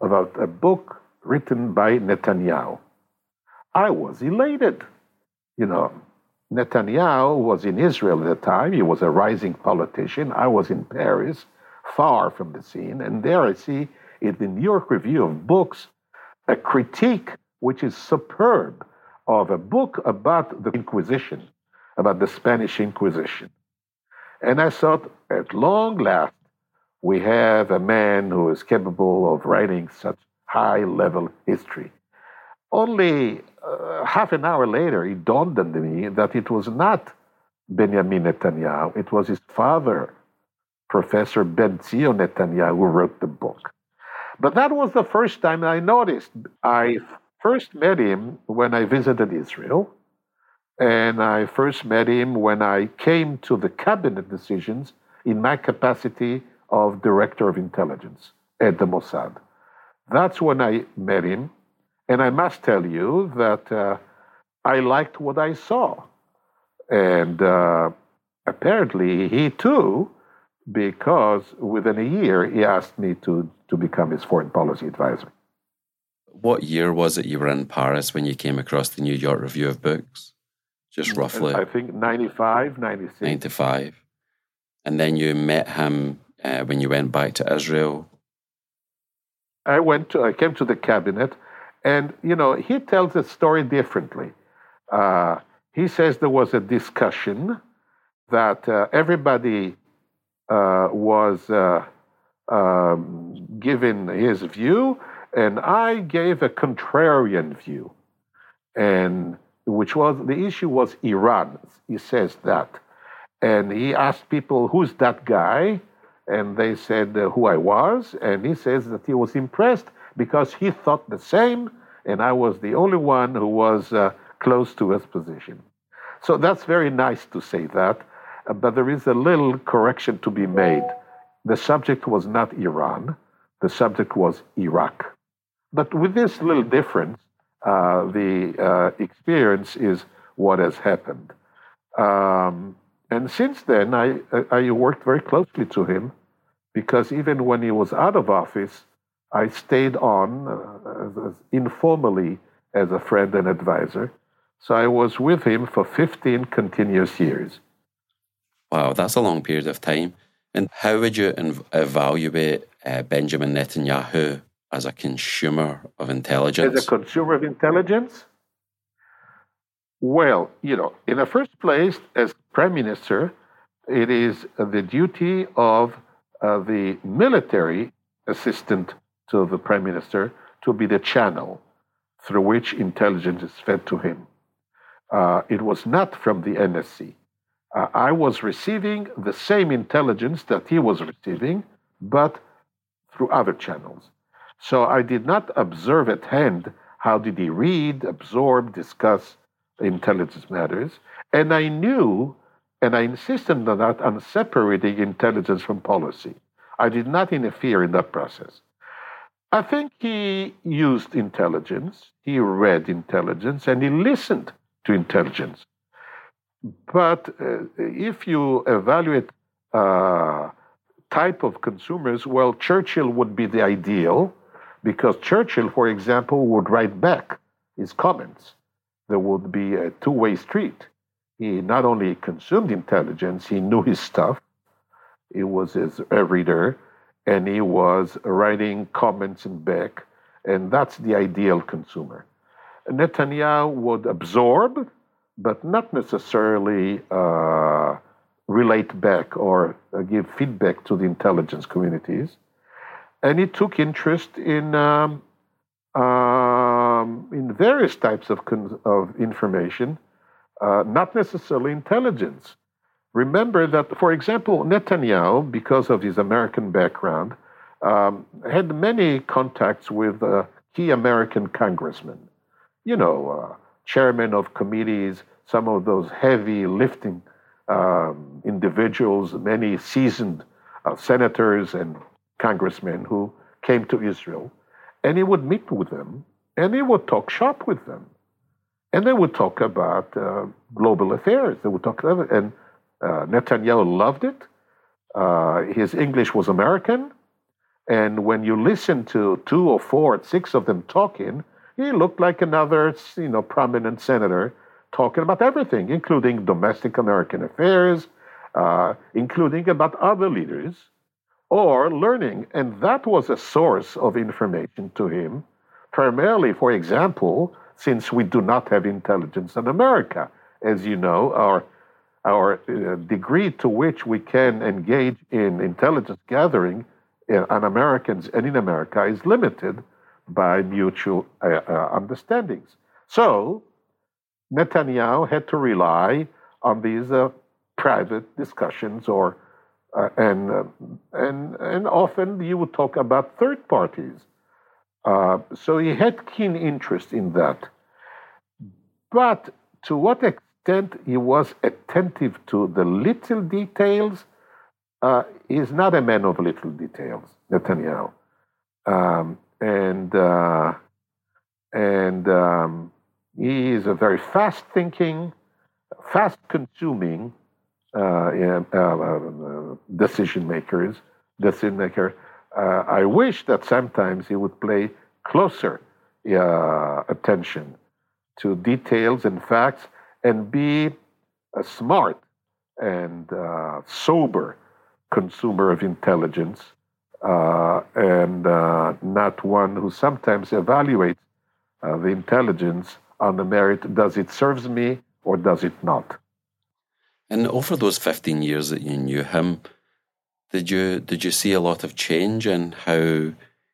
about a book written by Netanyahu. I was elated. You know, Netanyahu was in Israel at the time. He was a rising politician. I was in Paris, far from the scene. And there I see in the New York Review of Books a critique which is superb of a book about the Inquisition, about the Spanish Inquisition. And I thought, at long last, we have a man who is capable of writing such high level history. Only uh, half an hour later, it dawned on me that it was not Benjamin Netanyahu, it was his father, Professor Benzion Netanyahu, wrote the book. But that was the first time I noticed. I first met him when I visited Israel. And I first met him when I came to the cabinet decisions in my capacity of director of intelligence at the Mossad. That's when I met him. And I must tell you that uh, I liked what I saw. And uh, apparently, he too, because within a year, he asked me to, to become his foreign policy advisor. What year was it you were in Paris when you came across the New York Review of Books? Just roughly. I think 95, 96. 95. And then you met him uh, when you went back to Israel. I went to, I came to the cabinet, and you know he tells the story differently. Uh, he says there was a discussion that uh, everybody was uh, um, given his view, and I gave a contrarian view, and which was the issue was Iran. He says that, and he asked people, "Who's that guy?" And they said uh, who I was, and he says that he was impressed because he thought the same, and I was the only one who was uh, close to his position. So that's very nice to say that, uh, but there is a little correction to be made. The subject was not Iran, the subject was Iraq. But with this little difference, uh, the uh, experience is what has happened. Um, and since then, I, I worked very closely to him because even when he was out of office, I stayed on uh, as informally as a friend and advisor. So I was with him for 15 continuous years. Wow, that's a long period of time. And how would you inv- evaluate uh, Benjamin Netanyahu as a consumer of intelligence? As a consumer of intelligence? Well, you know, in the first place, as prime minister, it is the duty of uh, the military assistant to the prime minister to be the channel through which intelligence is fed to him. Uh, it was not from the NSC. Uh, I was receiving the same intelligence that he was receiving, but through other channels. So I did not observe at hand how did he read, absorb, discuss intelligence matters, and I knew, and I insisted on that, on separating intelligence from policy. I did not interfere in that process. I think he used intelligence, he read intelligence, and he listened to intelligence. But uh, if you evaluate uh, type of consumers, well, Churchill would be the ideal because Churchill, for example, would write back his comments. There would be a two way street. He not only consumed intelligence, he knew his stuff. He was his, reader, and he was writing comments back, and that's the ideal consumer. Netanyahu would absorb, but not necessarily uh, relate back or uh, give feedback to the intelligence communities and he took interest in um, um, in various types of of information, uh, not necessarily intelligence. Remember that, for example, Netanyahu, because of his American background, um, had many contacts with uh, key American congressmen. You know, uh, chairmen of committees, some of those heavy lifting um, individuals, many seasoned uh, senators and congressmen who came to Israel, and he would meet with them, and he would talk shop with them, and they would talk about uh, global affairs. They would talk and uh, Netanyahu loved it. Uh, his English was American, and when you listen to two or four or six of them talking, he looked like another, you know, prominent senator talking about everything, including domestic American affairs, uh, including about other leaders or learning. And that was a source of information to him, primarily, for example, since we do not have intelligence in America. As you know, our, our uh, degree to which we can engage in intelligence gathering uh, on Americans and in America is limited by mutual uh, uh, understandings. So, Netanyahu had to rely on these uh, private discussions or uh, and, uh, and, and often you would talk about third parties. Uh, so he had keen interest in that. But to what extent he was attentive to the little details, uh, he's not a man of little details, Netanyahu. Um, and uh, and um, he is a very fast thinking, fast consuming uh, uh, uh, decision makers, decision maker. Uh, I wish that sometimes he would pay closer uh, attention to details and facts and be a smart and uh, sober consumer of intelligence uh, and uh, not one who sometimes evaluates uh, the intelligence on the merit does it serves me or does it not? And over those 15 years that you knew him, did you did you see a lot of change in how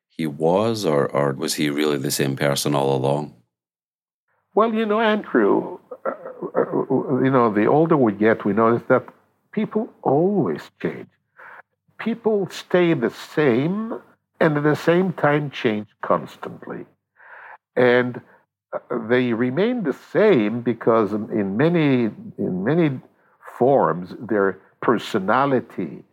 he was, or, or was he really the same person all along? Well, you know, Andrew, uh, uh, you know, the older we get, we notice that people always change. People stay the same and at the same time change constantly. And uh, they remain the same because in many, in many forms, their personality,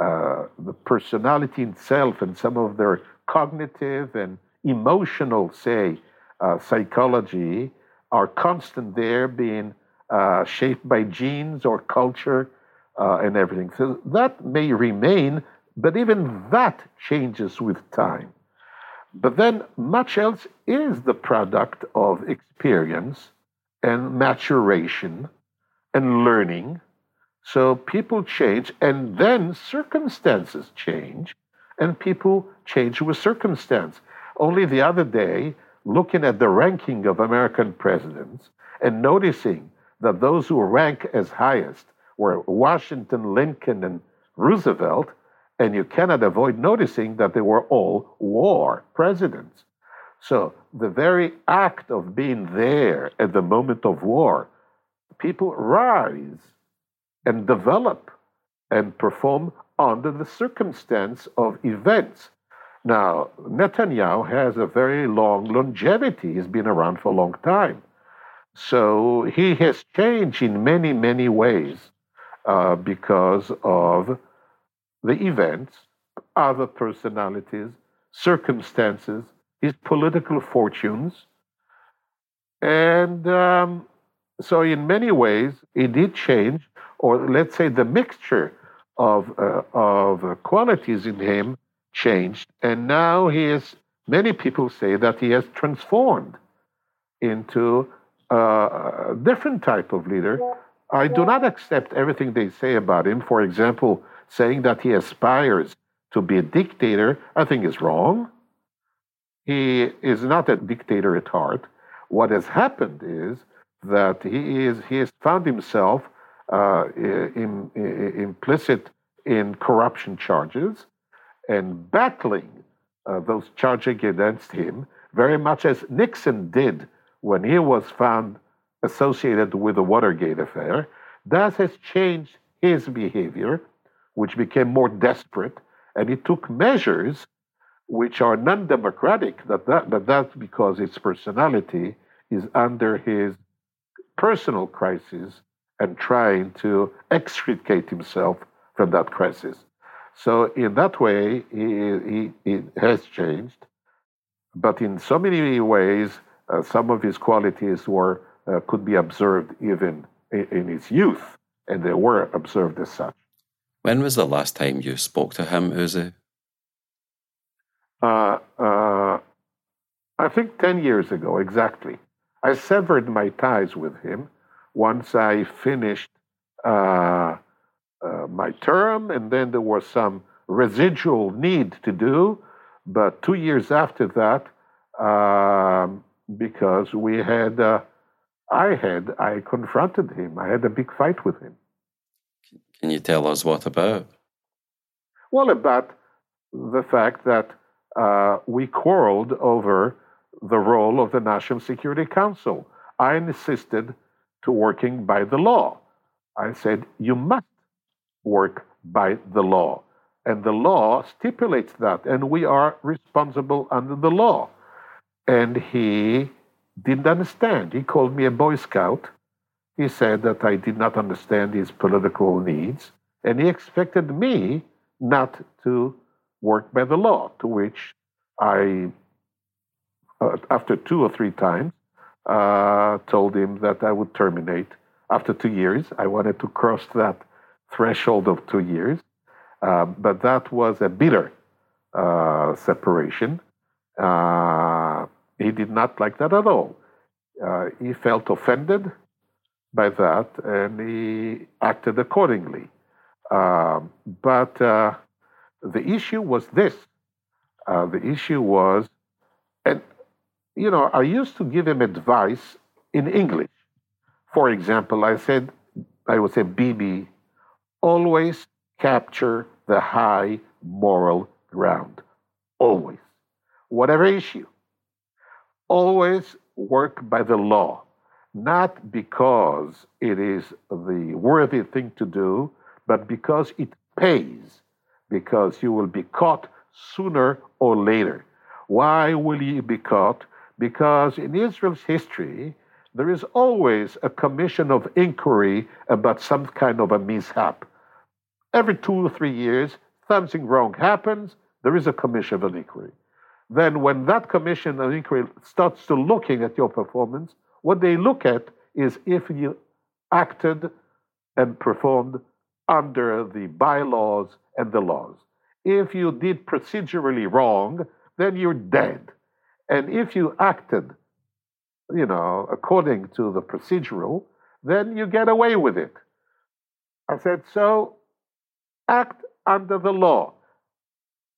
uh, the personality itself, and some of their cognitive and emotional, say, uh, psychology are constant there, being uh, shaped by genes or culture uh, and everything. So that may remain, but even that changes with time. But then much else is the product of experience and maturation and learning. So people change, and then circumstances change, and people change with circumstance. Only the other day, looking at the ranking of American presidents and noticing that those who rank as highest were Washington, Lincoln, and Roosevelt, and you cannot avoid noticing that they were all war presidents. So the very act of being there at the moment of war, people rise and develop and perform under the circumstance of events. Now, Netanyahu has a very long longevity. He's been around for a long time. So he has changed in many, many ways uh, because of the events, other personalities, circumstances, his political fortunes. And um, so, in many ways, it did change, or let's say the mixture of, uh, of qualities in him changed. And now he is, many people say that he has transformed into a different type of leader. I do not accept everything they say about him. For example, saying that he aspires to be a dictator, I think is wrong. He is not a dictator at heart. What has happened is that he is he has found himself uh, in, in, implicit in corruption charges and battling uh, those charges against him, very much as Nixon did when he was found associated with the Watergate affair. That has changed his behavior which became more desperate, and he took measures which are non democratic, that, that, but that's because his personality is under his personal crisis and trying to extricate himself from that crisis. So, in that way, he, he, he has changed. But in so many ways, uh, some of his qualities were, uh, could be observed even in, in his youth, and they were observed as such. When was the last time you spoke to him, Uzi? Uh, uh, I think 10 years ago, exactly. I severed my ties with him once I finished uh, uh my term, and then there was some residual need to do. But two years after that, um, because we had, uh, I had, I confronted him. I had a big fight with him. Can you tell us what about? Well, about the fact that uh, we quarreled over the role of the National Security Council. I insisted to working by the law. I said, you must work by the law. And the law stipulates that, and we are responsible under the law. And he didn't understand. He called me a Boy Scout he said that I did not understand his political needs, and he expected me not to work by the law, to which I, uh, after two or three times, uh, told him that I would terminate after two years. I wanted to cross that threshold of two years, uh, but that was a bitter uh, separation. He did not like that at all. Uh, he felt offended by that and he acted accordingly. Um, but uh, the issue was this uh, the issue was, and you know, I used to give him advice in English. For example, I said, I would say, Bibi, always capture the high moral ground. Always. Whatever issue. Always work by the law. Not because it is the worthy thing to do, but because it pays. Because you will be caught sooner or later. Why will you be caught? Because in Israel's history, there is always a commission of inquiry about some kind of a mishap. Every two or three years, something wrong happens, there is a commission of inquiry. Then, when that commission of inquiry starts to looking at your performance, what they look at is if you acted and performed under the bylaws and the laws. If you did procedurally wrong, then you're dead. And if you acted, you know, according to the procedural, then you get away with it. I said, so act under the law.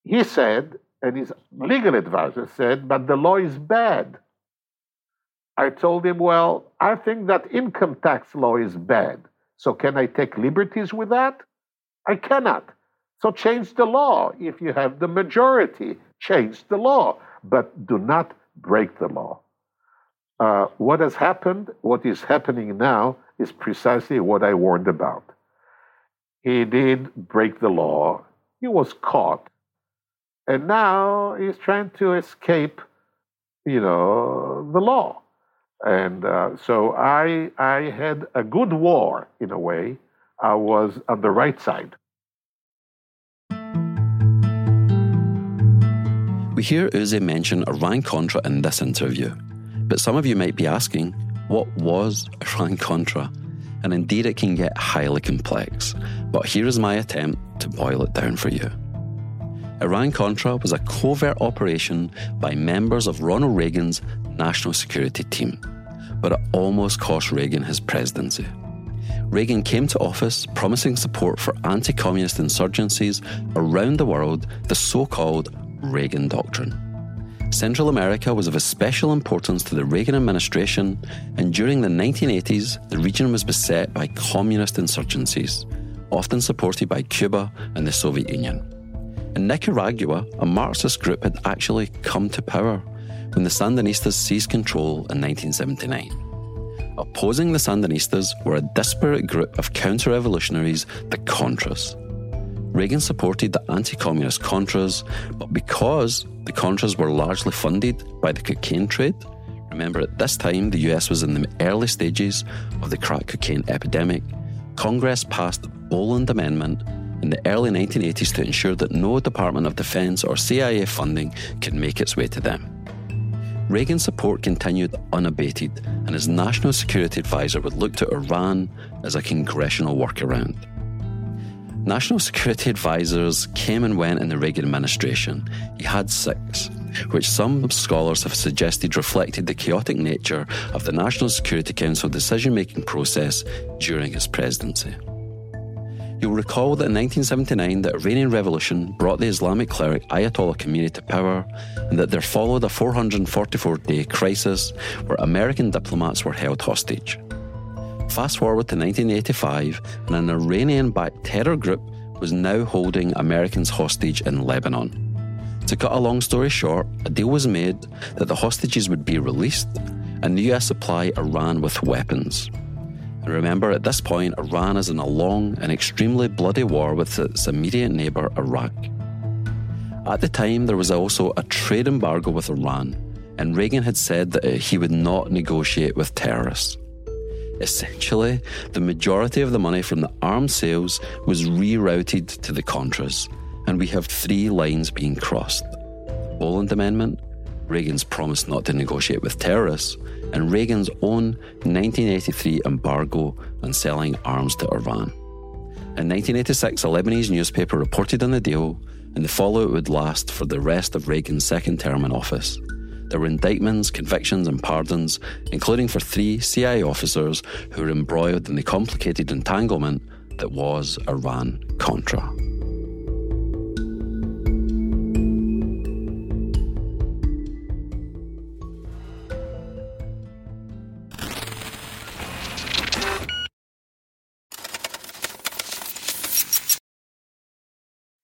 He said, and his legal advisor said, but the law is bad. I told him, well, I think that income tax law is bad. So can I take liberties with that? I cannot. So change the law. If you have the majority, change the law, but do not break the law. Uh, what has happened, what is happening now, is precisely what I warned about. He did break the law, he was caught, and now he's trying to escape, you know, the law. And uh, so I, I had a good war in a way. I was on the right side. We hear Uzi mention Iran Contra in this interview, but some of you might be asking, what was Iran Contra? And indeed, it can get highly complex, but here is my attempt to boil it down for you. Iran Contra was a covert operation by members of Ronald Reagan's national security team, but it almost cost Reagan his presidency. Reagan came to office promising support for anti communist insurgencies around the world, the so called Reagan Doctrine. Central America was of especial importance to the Reagan administration, and during the 1980s, the region was beset by communist insurgencies, often supported by Cuba and the Soviet Union. In Nicaragua, a Marxist group had actually come to power when the Sandinistas seized control in 1979. Opposing the Sandinistas were a disparate group of counter revolutionaries, the Contras. Reagan supported the anti communist Contras, but because the Contras were largely funded by the cocaine trade, remember at this time the US was in the early stages of the crack cocaine epidemic, Congress passed the Boland Amendment in the early 1980s to ensure that no Department of Defense or CIA funding could make its way to them. Reagan's support continued unabated, and his national security advisor would look to Iran as a congressional workaround. National security advisors came and went in the Reagan administration. He had six, which some scholars have suggested reflected the chaotic nature of the National Security Council decision making process during his presidency. You'll recall that in 1979 the Iranian Revolution brought the Islamic cleric Ayatollah Khomeini to power and that there followed a 444-day crisis where American diplomats were held hostage. Fast forward to 1985 and an Iranian-backed terror group was now holding Americans hostage in Lebanon. To cut a long story short, a deal was made that the hostages would be released and the US supply Iran with weapons. Remember, at this point, Iran is in a long and extremely bloody war with its immediate neighbour, Iraq. At the time, there was also a trade embargo with Iran, and Reagan had said that uh, he would not negotiate with terrorists. Essentially, the majority of the money from the arms sales was rerouted to the Contras, and we have three lines being crossed. The Boland Amendment, Reagan's promise not to negotiate with terrorists, and Reagan's own 1983 embargo on selling arms to Iran. In 1986, a Lebanese newspaper reported on the deal, and the fallout would last for the rest of Reagan's second term in office. There were indictments, convictions, and pardons, including for three CIA officers who were embroiled in the complicated entanglement that was Iran Contra.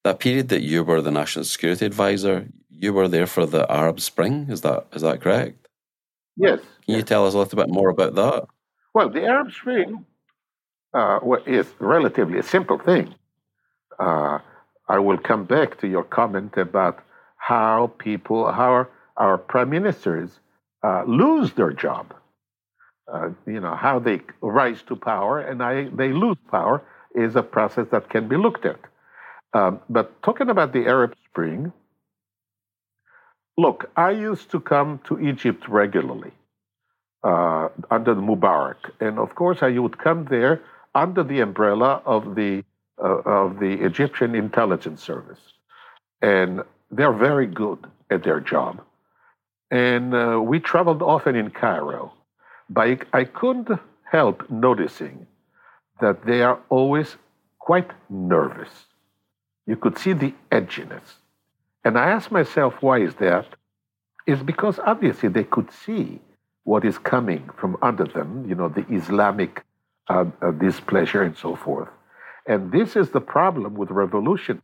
That period that you were the national security advisor, you were there for the Arab Spring. Is that is that correct? Yes. Can you tell us a little bit more about that? Well, the Arab Spring uh, is relatively a simple thing. Uh, I will come back to your comment about how people, how our, our prime ministers uh, lose their job. Uh, you know, how they rise to power and I, they lose power is a process that can be looked at. Um, but talking about the Arab Spring, look, I used to come to Egypt regularly uh, under Mubarak, and of course I would come there under the umbrella of the uh, of the Egyptian intelligence service, and they're very good at their job. And uh, we traveled often in Cairo, but I couldn't help noticing that they are always quite nervous you could see the edginess. And I asked myself, why is that? It's because obviously they could see what is coming from under them, you know, the Islamic uh, uh, displeasure and so forth. And this is the problem with revolution.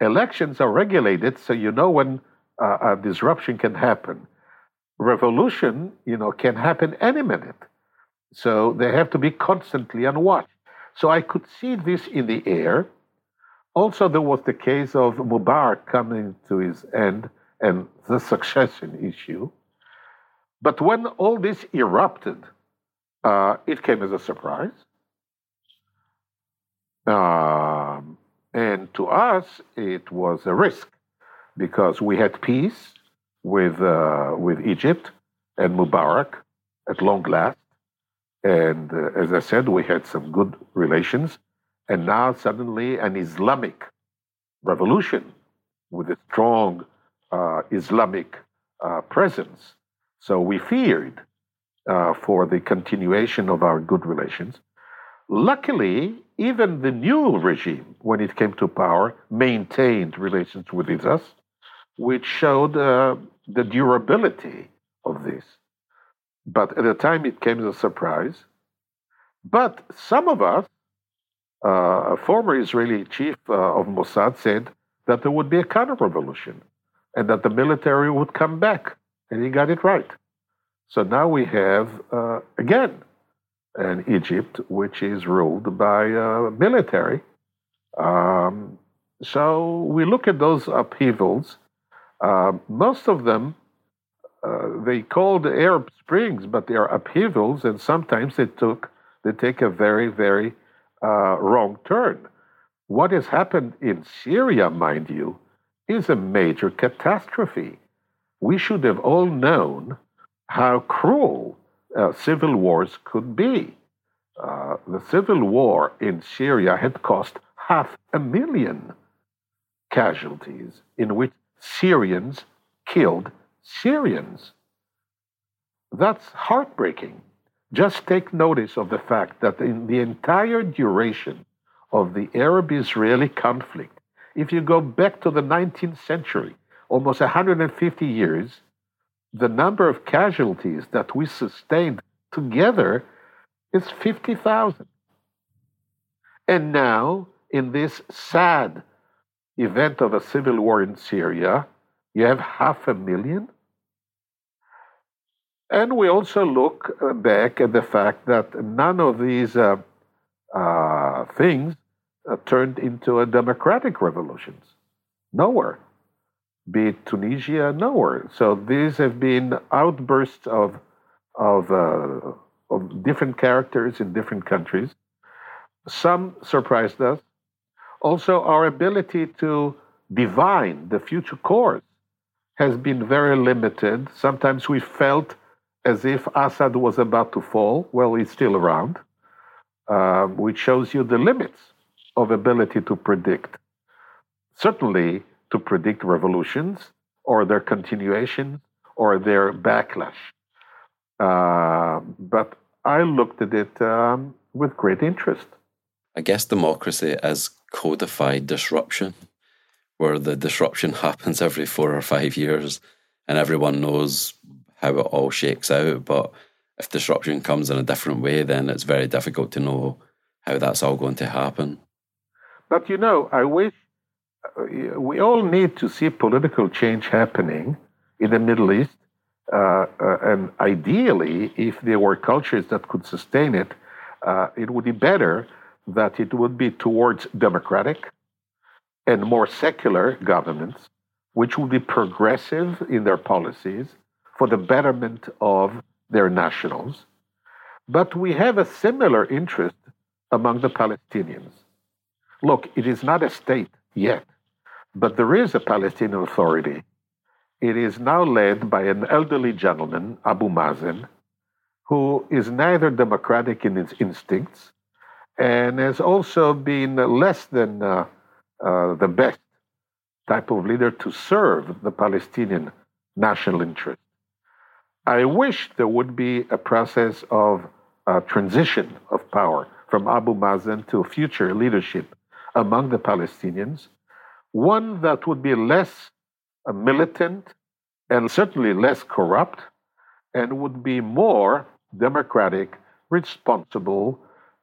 Elections are regulated, so you know when uh, a disruption can happen. Revolution, you know, can happen any minute. So they have to be constantly on watch. So I could see this in the air. Also, there was the case of Mubarak coming to his end and the succession issue. But when all this erupted, uh, it came as a surprise. Um, and to us, it was a risk because we had peace with, uh, with Egypt and Mubarak at long last. And uh, as I said, we had some good relations. And now suddenly an Islamic revolution with a strong uh, Islamic uh, presence. So we feared uh, for the continuation of our good relations. Luckily, even the new regime, when it came to power, maintained relations with us, which showed uh, the durability of this. But at the time, it came as a surprise. But some of us a former Israeli chief uh, of Mossad said that there would be a counter revolution and that the military would come back. And he got it right. So now we have, uh, again, an Egypt which is ruled by uh, military. Um, so we look at those upheavals. Uh, most of them uh, they called Arab Springs, but they are upheavals, and sometimes they took they take a very very uh, wrong turn. What has happened in Syria, mind you, is a major catastrophe. We should have all known how cruel uh, civil wars could be. Uh, the civil war in Syria had cost half a million casualties in which Syrians killed Syrians. That's heartbreaking. Just take notice of the fact that in the entire duration of the Arab Israeli conflict, if you go back to the 19th century, almost 150 years, the number of casualties that we sustained together is 50,000. And now, in this sad event of a civil war in Syria, you have half a million and we also look uh, back at the fact that none of these uh, uh, things uh, turned into a democratic revolutions. Nowhere. Be it Tunisia, nowhere. So these have been outbursts of, of, uh, of different characters in different countries. Some surprised us. Also, our ability to divine the future course has been very limited. Sometimes we felt as if Assad was about to fall. Well, he's still around, uh, which shows you the limits of ability to predict. Certainly, to predict revolutions or their continuation or their backlash. Uh, but I looked at it um, with great interest. I guess democracy is codified disruption, where the disruption happens every four or five years and everyone knows how it all shakes out. But if disruption comes in a different way, then it's very difficult to know how that's all going to happen. But you know, I wish uh, we all need to see political change happening in the Middle East. Uh, uh, and ideally, if there were cultures that could sustain it, uh, it would be better that it would be towards democratic and more secular governments, which would be progressive in their policies for the betterment of their nationals. But we have a similar interest among the Palestinians. Look, it is not a state yet, but there is a Palestinian Authority. It is now led by an elderly gentleman, Abu Mazen, who is neither democratic in his instincts and has also been less than uh, uh, the best type of leader to serve the Palestinian national interest. I wish there would be a process of uh, transition of power from Abu Mazen to future leadership among the Palestinians, one that would be less uh, militant and certainly less corrupt and would be more democratic, responsible,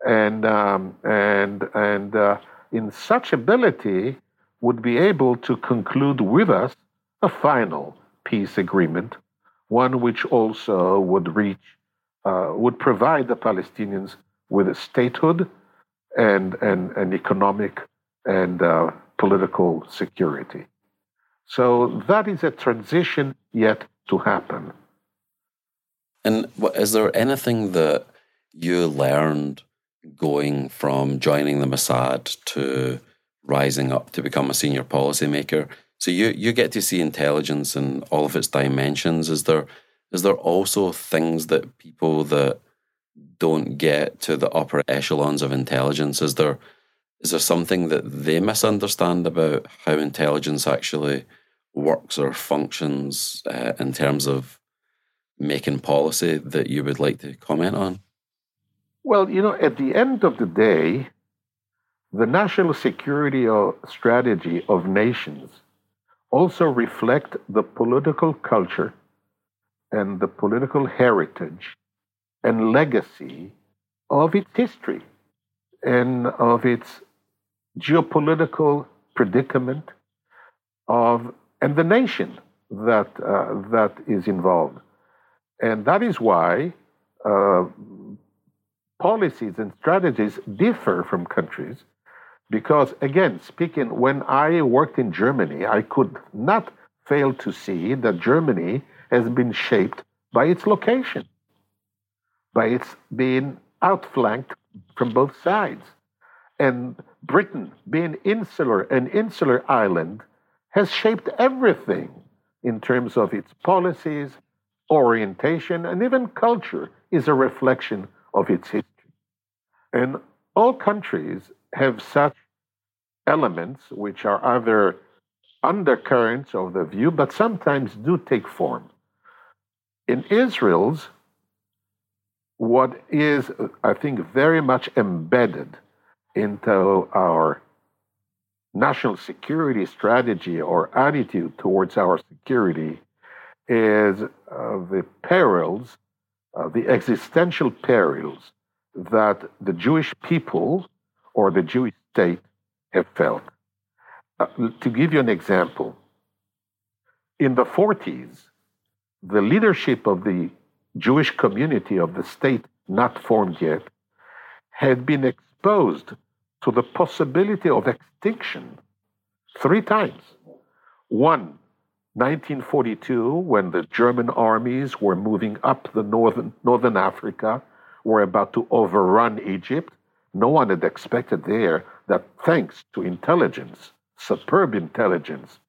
and um, and and uh, in such ability would be able to conclude with us a final peace agreement, one which also would reach uh, would provide the Palestinians with a statehood and and, and economic and uh, political security. So that is a transition yet to happen. And is there anything that you learned going from joining the Mossad to rising up to become a senior policymaker. So you you get to see intelligence in all of its dimensions. Is there is there also things that people that don't get to the upper echelons of intelligence? Is there is there something that they misunderstand about how intelligence actually works or functions uh, in terms of making policy that you would like to comment on? Well, you know, at the end of the day, the national security strategy of nations also reflect the political culture and the political heritage and legacy of its history and of its geopolitical predicament of and the nation that uh, that is involved. And that is why uh, policies and strategies differ from countries because, again, speaking, when I worked in Germany, I could not fail to see that Germany has been shaped by its location, by its being outflanked from both sides. And Britain, being insular, an insular island, has shaped everything in terms of its policies, orientation, and even culture is a reflection of its history. And all countries have such elements which are either undercurrents of the view, but sometimes do take form. In Israel's, what is, I think, very much embedded into our national security strategy or attitude towards our security is uh, the perils, uh, the existential perils that the Jewish people or the Jewish state have felt. Uh, to give you an example, in the 40s, the leadership of the Jewish community of the state not formed yet had been exposed to the possibility of extinction three times. One, 1942, when the German armies were moving up the northern, northern Africa were about to overrun Egypt. No one had expected there that thanks to intelligence, superb intelligence,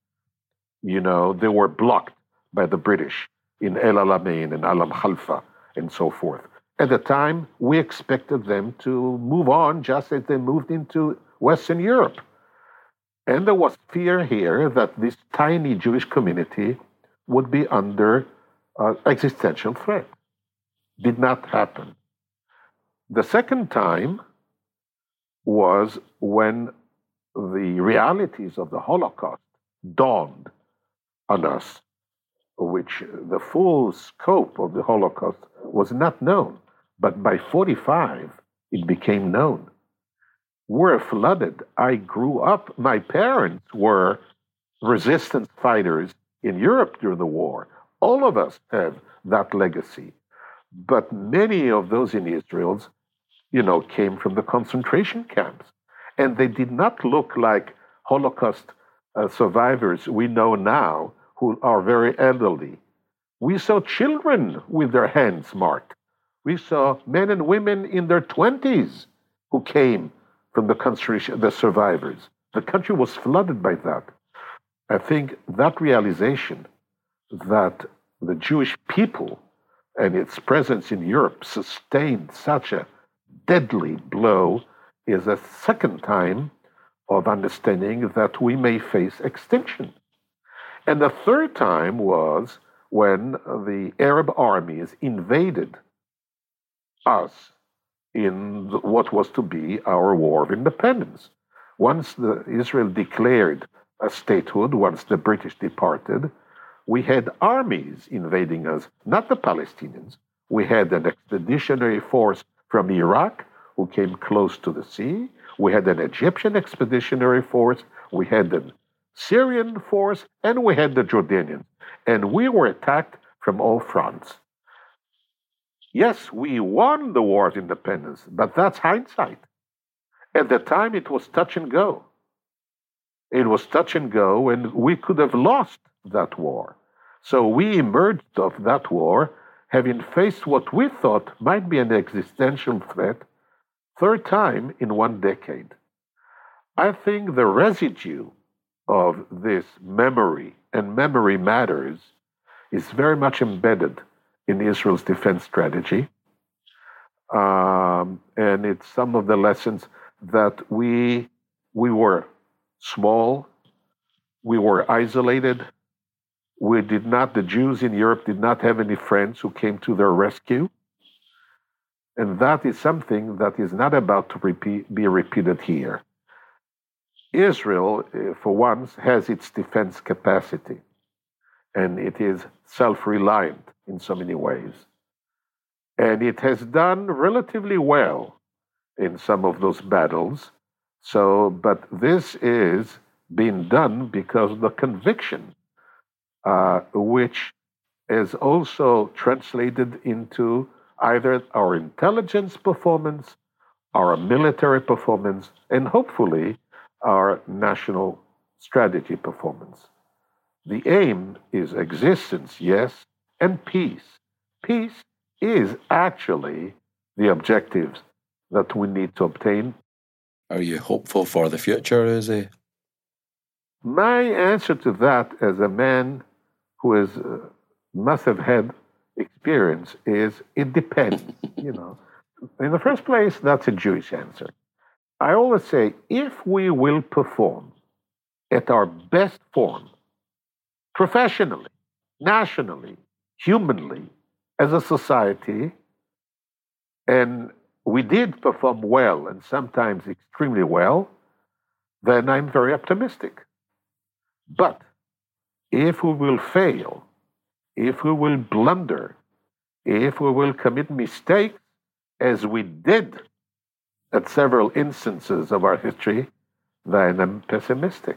You know, they were blocked by the British in El Alamein and Alam Khalfa and so forth. At the time, we expected them to move on just as they moved into Western Europe. And there was fear here that this tiny Jewish community would be under uh, existential threat. Did not happen. The second time was when the realities of the Holocaust dawned on us, which the full scope of the Holocaust was not known. But by 45, it became known. We're flooded. I grew up, my parents were resistance fighters in Europe during the war. All of us have that legacy. But many of those in Israel, you know, came from the concentration camps. And they did not look like Holocaust uh, survivors we know now who are very elderly. We saw children with their hands marked. We saw men and women in their 20s who came from the concentration, the survivors. The country was flooded by that. I think that realization that the Jewish people and its presence in Europe sustained such a deadly blow is a second time of understanding that we may face extinction. And the third time was when the Arab armies invaded us in what was to be our war of independence. Once Israel declared a statehood, once the British departed, we had armies invading us, not the Palestinians. We had an expeditionary force from Iraq who came close to the sea. We had an Egyptian expeditionary force. We had an Syrian force, and we had the Jordanians. And we were attacked from all fronts. Yes, we won the war of independence, but that's hindsight. At the time, it was touch and go. It was touch and go, and we could have lost that war. So we emerged of that war having faced what we thought might be an existential threat, third time in one decade. I think the residue of this memory, and memory matters, is very much embedded in Israel's defense strategy. Um, and it's some of the lessons that we, we were small, we were isolated, we did not, the Jews in Europe did not have any friends who came to their rescue. And that is something that is not about to repeat, be repeated here. Israel, eh, for once, has its defense capacity, and it is self reliant in so many ways. And it has done relatively well in some of those battles. So, but this is being done because of the conviction, uh, which is also translated into either our intelligence performance, our military performance, and hopefully our national strategy performance. The aim is existence, yes, and peace. Peace is actually the objectives that we need to obtain. Are you hopeful for the future, Uzi? My answer to that, as a man who is, uh, must have had experience, is it depends. you know, in the first place, that's a Jewish answer. I always say if we will perform at our best form, professionally, nationally, humanly, as a society, and we did perform well and sometimes extremely well, then I'm very optimistic. But if we will fail, if we will blunder, if we will commit mistakes, as we did at several instances of our history, then I'm pessimistic.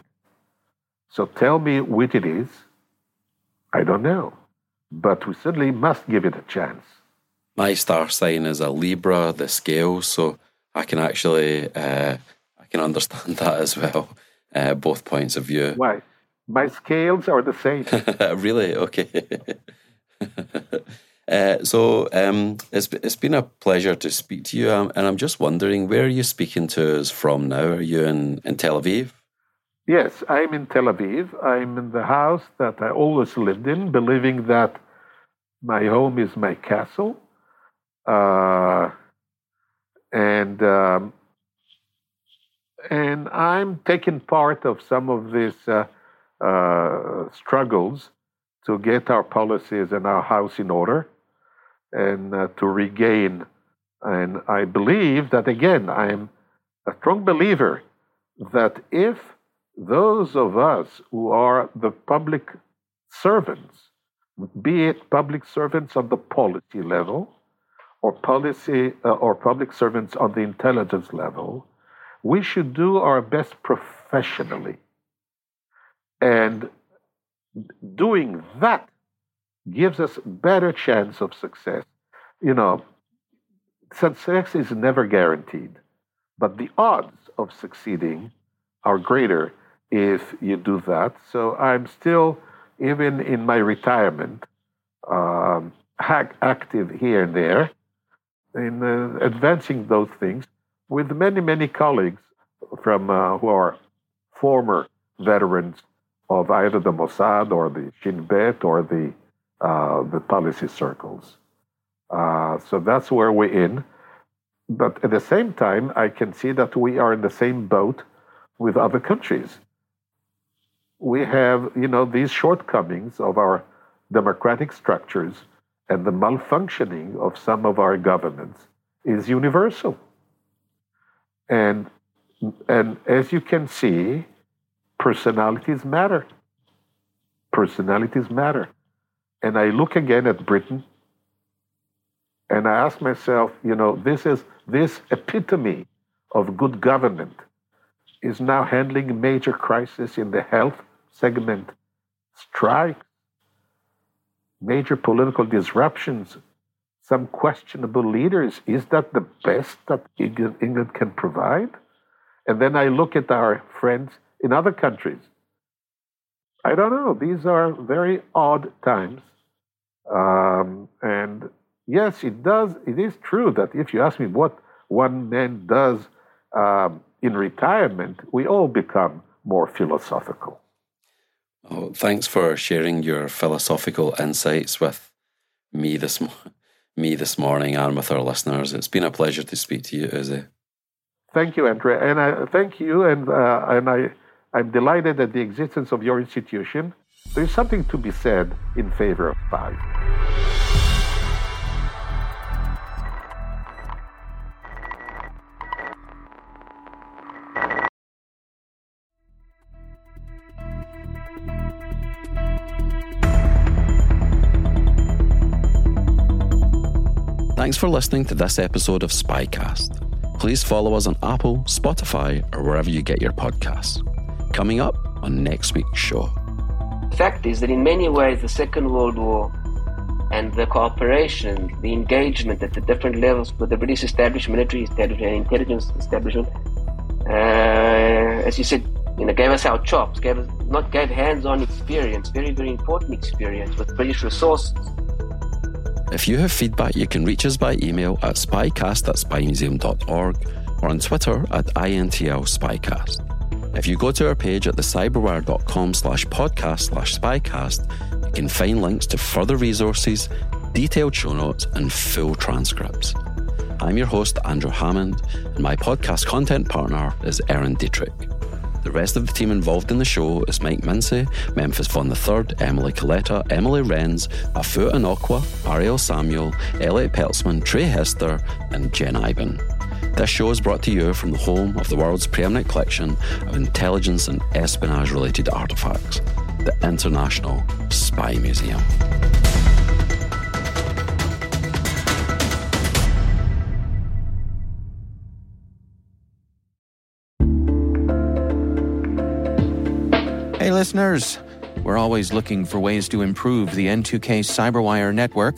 So tell me which it is. I don't know but we certainly must give it a chance. My star sign is a Libra, the scale, so I can actually uh, I can understand that as well, uh, both points of view. Why? My scales are the same. really? Okay. uh, so um, it's it's been a pleasure to speak to you, um, and I'm just wondering where are you speaking to us from now? Are you in, in Tel Aviv? Yes, I'm in Tel Aviv. I'm in the house that I always lived in, believing that my home is my castle. Uh, and um, and I'm taking part of some of uh, uh, struggles to get our policies and our house in order and uh, to regain. And I believe that, again, I'm a strong believer that if those of us who are the public servants, be it public servants on the policy level or policy uh, or public servants on the intelligence level, we should do our best professionally. And doing that gives us better chance of success. You know, success is never guaranteed, but the odds of succeeding are greater if you do that. So I'm still, even in my retirement, um, active here and there in uh, advancing those things with many, many colleagues from uh, who are former veterans of either the Mossad or the Shin Bet or the uh, the policy circles. Uh, so that's where we're in. But at the same time, I can see that we are in the same boat with other countries. We have, you know, these shortcomings of our democratic structures and the malfunctioning of some of our governments is universal. And, and as you can see, personalities matter. Personalities matter. And I look again at Britain and I ask myself, you know, this is this epitome of good government is now handling major crisis in the health segment, strikes, major political disruptions, some questionable leaders. Is that the best that England can provide? And then I look at our friends in other countries. I don't know. These are very odd times. Um, and yes, it does. It is true that if you ask me what one man does um, in retirement, we all become more philosophical. Oh, thanks for sharing your philosophical insights with me this me this morning and with our listeners. It's been a pleasure to speak to you, Uzi. Thank you, Andre, and I thank you, and uh, and I I'm delighted at the existence of your institution. There is something to be said in favor of SPI. Thanks for listening to this episode of Spycast. Please follow us on Apple, Spotify, or wherever you get your podcasts. Coming up on next week's show. The fact is that in many ways, the Second World War and the cooperation, the engagement at the different levels with the British establishment, military establishment, and intelligence establishment, uh, as you said, you know, gave us our chops, gave us not gave hands-on experience, very very important experience with British resources if you have feedback, you can reach us by email at spycast at spymuseum.org or on Twitter at INTL Spycast. If you go to our page at thecyberwire.com slash podcast slash spycast, you can find links to further resources, detailed show notes, and full transcripts. I'm your host, Andrew Hammond, and my podcast content partner is Erin Dietrich. The rest of the team involved in the show is Mike Mincy, Memphis Von III, Emily Coletta, Emily Renz, Afu Anokwa, Ariel Samuel, Elliot Peltzman, Trey Hester, and Jen Eiben. This show is brought to you from the home of the world's preeminent collection of intelligence and espionage related artifacts, the International Spy Museum. Hey, listeners. We're always looking for ways to improve the N2K Cyberwire network